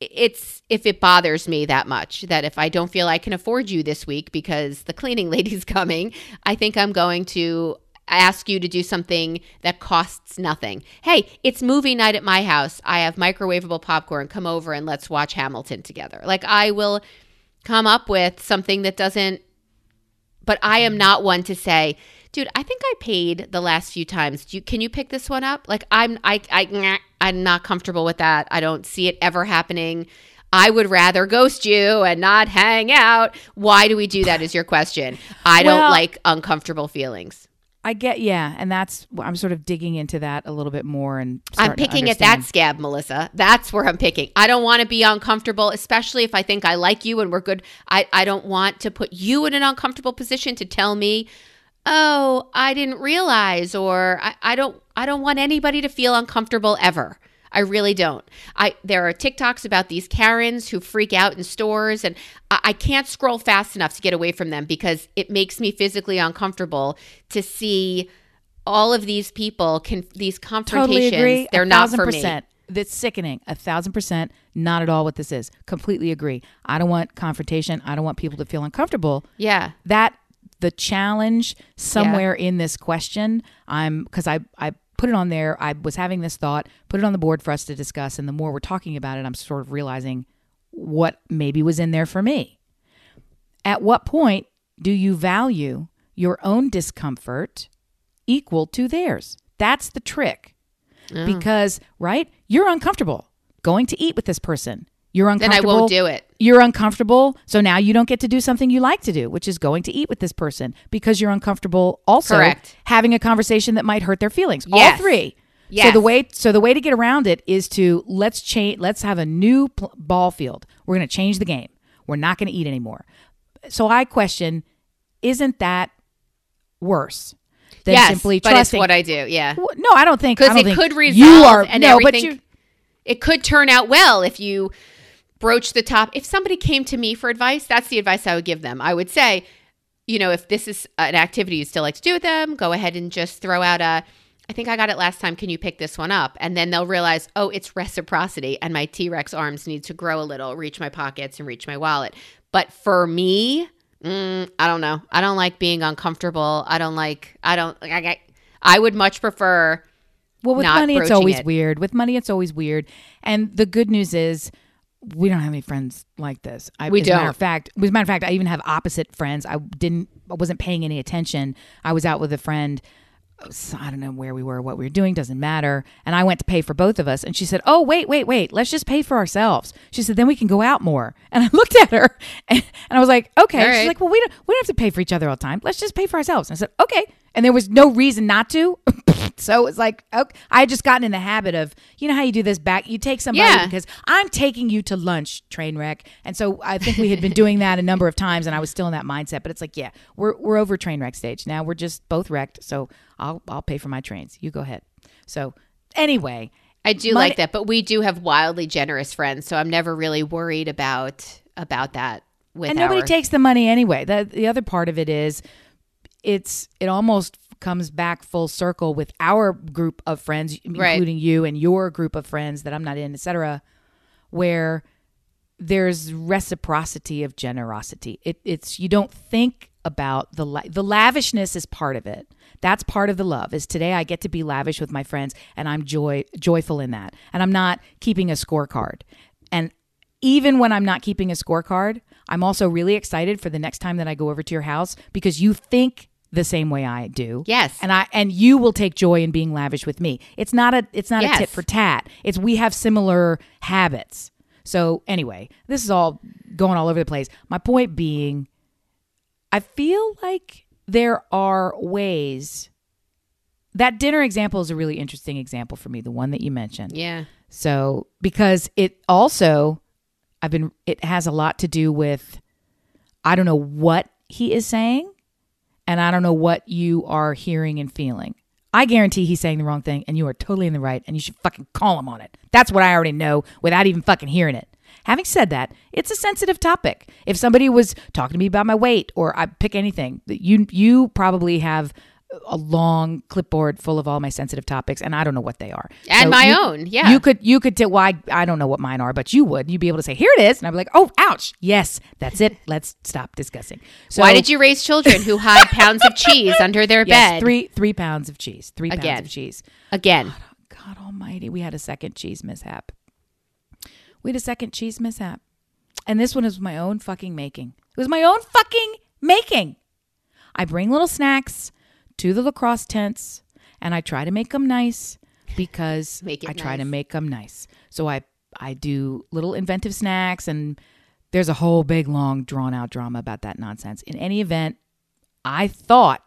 it's if it bothers me that much that if I don't feel I can afford you this week because the cleaning lady's coming, I think I'm going to ask you to do something that costs nothing. Hey, it's movie night at my house. I have microwavable popcorn. Come over and let's watch Hamilton together. Like I will come up with something that doesn't but I am not one to say, dude, I think I paid the last few times. Do you, can you pick this one up? Like I'm I I I'm not comfortable with that. I don't see it ever happening. I would rather ghost you and not hang out. Why do we do that is your question. I don't like uncomfortable feelings. I get, yeah, and that's I'm sort of digging into that a little bit more, and I'm picking at that scab, Melissa. That's where I'm picking. I don't want to be uncomfortable, especially if I think I like you and we're good. I, I don't want to put you in an uncomfortable position to tell me, oh, I didn't realize, or I, I don't I don't want anybody to feel uncomfortable ever. I really don't. I there are TikToks about these Karens who freak out in stores, and I, I can't scroll fast enough to get away from them because it makes me physically uncomfortable to see all of these people can these confrontations. Totally agree. They're not for percent. That's sickening. A thousand percent. Not at all what this is. Completely agree. I don't want confrontation. I don't want people to feel uncomfortable. Yeah. That the challenge somewhere in this question. I'm because I I put it on there. I was having this thought. Put it on the board for us to discuss. And the more we're talking about it, I'm sort of realizing what maybe was in there for me. At what point do you value your own discomfort equal to theirs? That's the trick. Oh. Because, right? You're uncomfortable going to eat with this person. You're uncomfortable. Then I won't do it. You're uncomfortable. So now you don't get to do something you like to do, which is going to eat with this person because you're uncomfortable also Correct. having a conversation that might hurt their feelings. All Yes. three. So the way so the way to get around it is to let's change let's have a new pl- ball field. We're going to change the game. We're not going to eat anymore. So I question isn't that worse than yes, simply but trusting it's what I do. Yeah. Well, No, I don't think Because it think could resolve you are and no, but you it could turn out well if you broach the top. If somebody came to me for advice, that's the advice I would give them. I would say, you know, if this is an activity you still like to do with them, go ahead and just throw out a. I think I got it last time. Can you pick this one up? And then they'll realize, oh, it's reciprocity, and my T Rex arms need to grow a little, reach my pockets and reach my wallet. But for me, mm, I don't know. I don't like being uncomfortable. I don't like. I don't. I, I, I would much prefer. Well, with money, it's always it. weird. With money, it's always weird. And the good news is, we don't have any friends like this. I, We as a matter don't. of fact, as a matter of fact, I even have opposite friends. I didn't, I wasn't paying any attention. I was out with a friend. I don't know where we were, what we were doing, doesn't matter. And I went to pay for both of us. And she said, Oh, wait, wait, wait, let's just pay for ourselves. She said, Then we can go out more. And I looked at her and, and I was like, Okay. All She's like, Well, we don't, we don't have to pay for each other all the time. Let's just pay for ourselves. And I said, Okay. And there was no reason not to. so it's like, okay. I had just gotten in the habit of, you know how you do this back? You take somebody Yeah. because I'm taking you to lunch, train wreck. And so I think we had been doing that a number of times and I was still in that mindset. But it's like, yeah, we're, we're over train wreck stage. Now we're just both wrecked. So I'll, I'll pay for my trains. You go ahead. So anyway, I do Money- like that, but we do have wildly generous friends, so I'm never really worried about about that. With and nobody our, takes the money anyway. The, the other part of it is it's, it almost comes back full circle with our group of friends, Right. including you and your group of friends that I'm not in, etc where there's reciprocity of generosity. It, it's you don't think about the la- the lavishness is part of it. That's part of the love. Is today I get to be lavish with my friends, and I'm joy joyful in that, and I'm not keeping a scorecard. And even when I'm not keeping a scorecard, I'm also really excited for the next time that I go over to your house because you think the same way I do. Yes. And I and you will take joy in being lavish with me. It's not a it's not Yes. a tit for tat. It's we have similar habits. So anyway, this is all going all over the place. My point being I feel like there are ways that dinner example is a really interesting example for me, the one that you mentioned. Yeah. So, because it also, I've been, it has a lot to do with, I don't know what he is saying, and I don't know what you are hearing and feeling. I guarantee he's saying the wrong thing, and you are totally in the right, and you should fucking call him on it. That's what I already know without even fucking hearing it. Having said that, it's a sensitive topic. If somebody was talking to me about my weight, or I pick anything, you you probably have a long clipboard full of all my sensitive topics, and I don't know what they are. And So my you- own, yeah. You could you could tell. Well, I, I don't know what mine are, but you would. You'd be able to say, "Here it is," and I'd be like, "Oh, ouch! Yes, that's it. Let's stop discussing." So, Why did you raise children who hide pounds of cheese under their Yes, bed? three three pounds of cheese. Three Again. pounds of cheese. Again. Oh, God Almighty, we had a second cheese mishap. We had a second cheese mishap, and this one is my own fucking making. It was my own fucking making. I bring little snacks to the lacrosse tents, and I try to make them nice because I try to make them nice. So I I do little inventive snacks, and there's a whole big long drawn out drama about that nonsense. In any event, I thought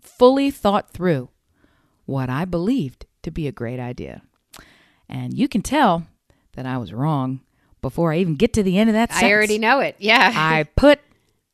fully thought through what I believed to be a great idea. And you can tell that I was wrong before I even get to the end of that sentence. I already know it. Yeah. I put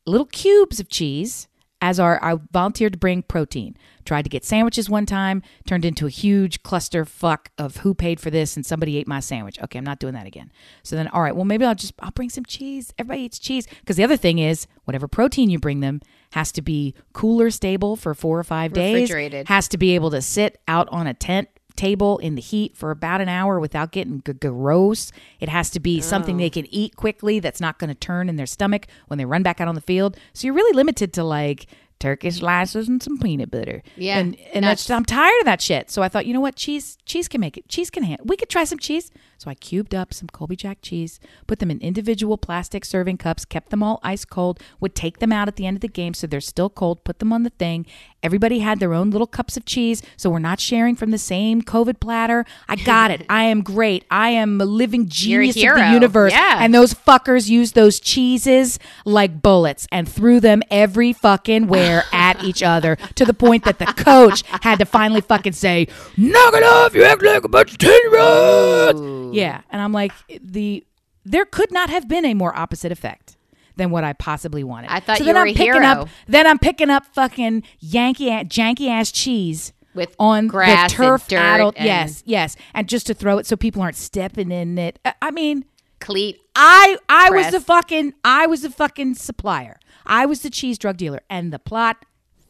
little cubes of cheese as our I volunteered to bring protein. Tried to get sandwiches one time, turned into a huge cluster fuck of who paid for this and somebody ate my sandwich. Okay, I'm not doing that again. So then all right, well maybe I'll just I'll bring some cheese. Everybody eats cheese because the other thing is whatever protein you bring them has to be cooler stable for 4 or 5 days. Refrigerated. Has to be able to sit out on a tent table in the heat for about an hour without getting g- gross. It has to be something Oh. they can eat quickly that's not going to turn in their stomach when they run back out on the field. So you're really limited to like Turkish slices and some peanut butter. Yeah, and and that's I'm tired of that shit. So I thought, you know what, cheese cheese can make it. Cheese can handle. We could try some cheese. So I cubed up some Colby Jack cheese, put them in individual plastic serving cups, kept them all ice cold. Would take them out at the end of the game so they're still cold. Put them on the thing. Everybody had their own little cups of cheese, so we're not sharing from the same COVID platter. I got it. I am great. I am a living You're a genius of the universe. Yeah. And those fuckers used those cheeses like bullets and threw them every fucking where at each other to the point that the coach had to finally fucking say, "Knock it off! You act like a bunch of ten year olds." Mm. Yeah, and I'm like, the there could not have been a more opposite effect. Than what I possibly wanted. I thought so you then were I'm a picking hero. Up, then I'm picking up fucking Yankee, janky ass cheese With on grass the turf and addled. and- yes, yes, and just to throw it so people aren't stepping in it. I- mean, Cleat. I I was Press. the fucking I was the fucking supplier. I was the cheese drug dealer, and the plot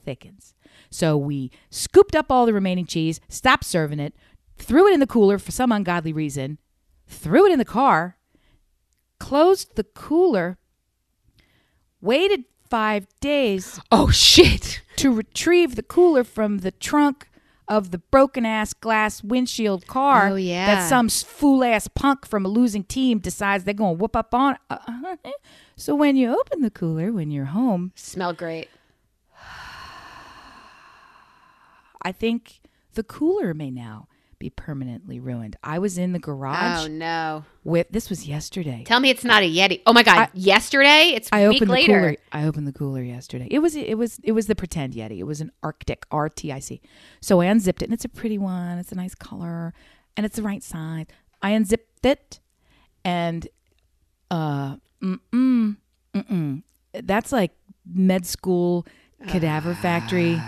thickens. So we scooped up all the remaining cheese, stopped serving it, threw it in the cooler for some ungodly reason, threw it in the car, closed the cooler, waited five days Oh shit. to retrieve the cooler from the trunk of the broken ass glass windshield car Oh, yeah. that some fool ass punk from a losing team decides they're going to whoop up on. Uh, so when you open the cooler when you're home, Smell great. I think the cooler may now be permanently ruined. I was in the garage Oh no. with this was yesterday. Tell me it's not a Yeti. Oh my god. yesterday? It's I week opened the later. cooler. I opened the cooler yesterday. It was it was it was the pretend Yeti. It was an RTIC R T I C. So I unzipped it, and it's a pretty one. It's a nice color, and it's the right size. I unzipped it, and uh, mm mm mm mm. That's like med school cadaver factory.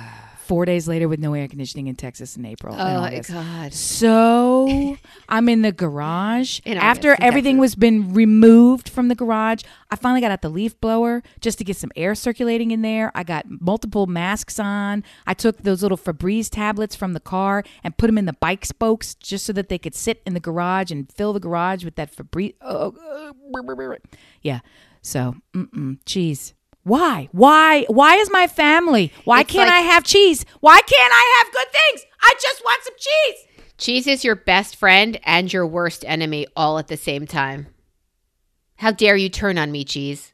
Four days later, with no air conditioning in Texas in April. Oh my god. So I'm in the garage. In After August, everything Texas. was been removed from the garage, I finally got out the leaf blower just to get some air circulating in there. I got multiple masks on. I took those little Febreze tablets from the car and put them in the bike spokes just so that they could sit in the garage and fill the garage with that Febreze. Oh, uh, yeah. So, mm-mm, cheese. Why? Why? Why is my family? Why It's can't like- I have cheese? Why can't I have good things? I just want some cheese. Cheese is your best friend and your worst enemy all at the same time. How dare you turn on me, cheese?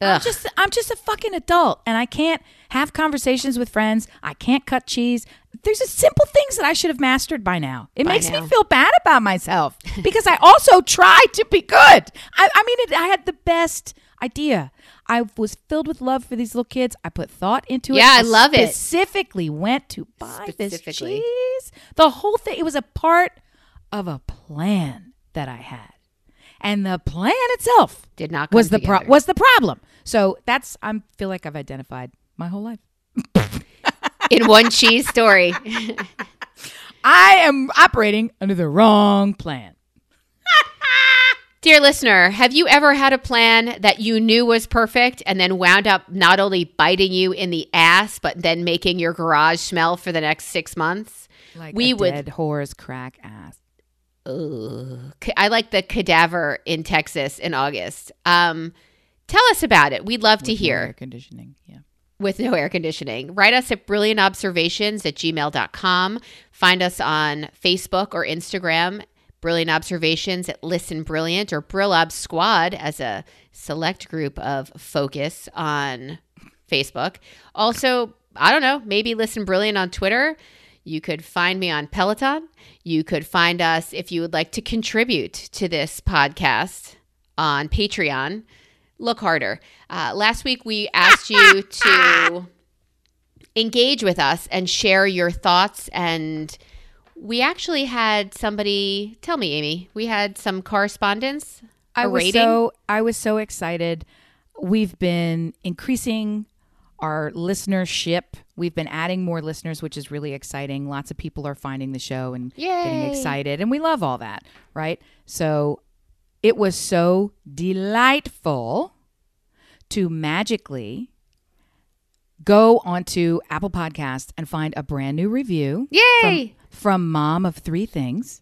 I'm just I'm just a fucking adult and I can't have conversations with friends. I can't cut cheese. There's just simple things that I should have mastered by now. It By makes now. me feel bad about myself because I also tried to be good. I, I mean, it, I had the best. Idea. I was filled with love for these little kids. I put thought into it. Yeah, I love it. Specifically went to buy this cheese. The whole thing. It was a part of a plan that I had, and the plan itself Did not was the pro- was the problem. So that's I feel like I've identified my whole life. in one cheese story. I am operating under the wrong plan. Dear listener, have you ever had a plan that you knew was perfect and then wound up not only biting you in the ass, but then making your garage smell for the next six months? Like we would. dead whore's crack ass. Ugh. I like the cadaver in Texas in August. Um, tell us about it. We'd love to With no hear air conditioning. Yeah. with no air conditioning. Write us at brilliantobservations at gmail.com. Find us on Facebook or Instagram, Brilliant Observations at Listen Brilliant or Brillob Squad as a select group of focus on Facebook. Also, I don't know, maybe Listen Brilliant on Twitter. You could find me on Peloton. You could find us if you would like to contribute to this podcast on Patreon. Look harder. Uh, last week we asked you to engage with us and share your thoughts and we actually had somebody tell me amy we had some correspondence I was rating? so I was so excited. We've been increasing our listenership. We've been adding more listeners, which is really exciting. Lots of people are finding the show and getting excited, and we love all that, right? So it was so delightful to magically go onto Apple Podcast and find a brand new review Yay! from, from Mom of Three Things.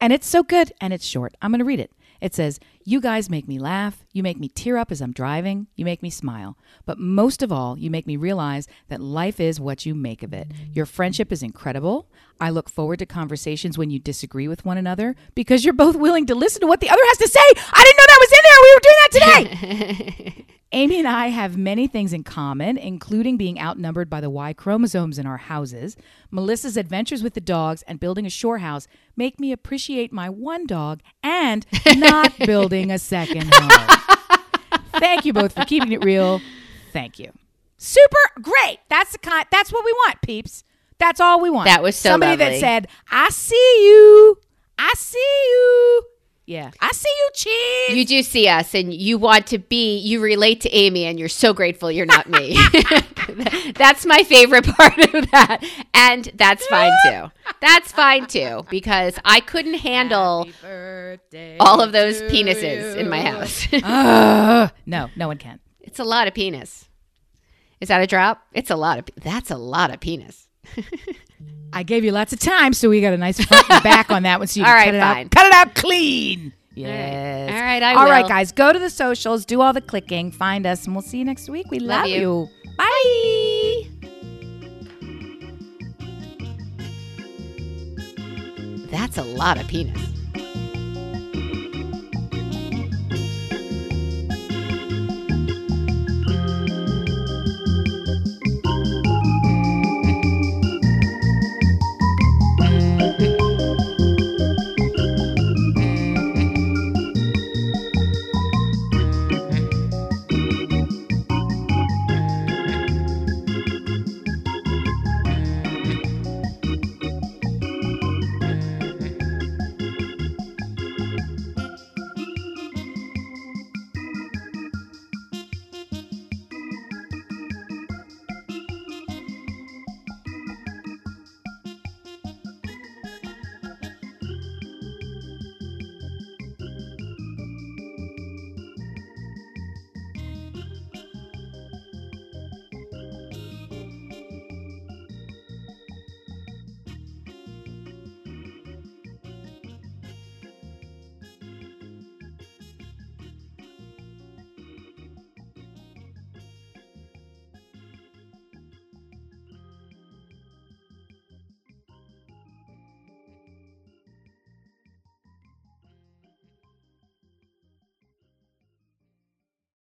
And it's so good and it's short. I'm going to read it. It says, You guys make me laugh. You make me tear up as I'm driving. You make me smile. But most of all, you make me realize that life is what you make of it. Your friendship is incredible. I look forward to conversations when you disagree with one another because you're both willing to listen to what the other has to say. I didn't know that was in there. We were doing that today. Amy and I have many things in common, including being outnumbered by the Y chromosomes in our houses. Melissa's adventures with the dogs and building a shore house make me appreciate my one dog and not building a second home. Thank you both for keeping it real. Thank you. Super great. That's the kind. That's what we want, peeps. That's all we want. That was so somebody that said, "I see you. I see you." Yeah, I see you, cheese. you do see us and you want to be you relate to amy and you're so grateful you're not me. That's my favorite part of that. And that's fine too. That's fine too because i couldn't handle all of those penises in my house. Ugh. Ah, no, no one can. it's a lot of penis. Is that a drop? It's a lot of that's a lot of penis I gave you lots of time, so we got a nice front and back on that one. So you All can right, cut it fine. out. Cut it out clean. Yes. all right i All right, guys, go to the socials, do all the clicking, find us, and we'll see you next week. We love, Love you. you. Bye. that's a lot of penis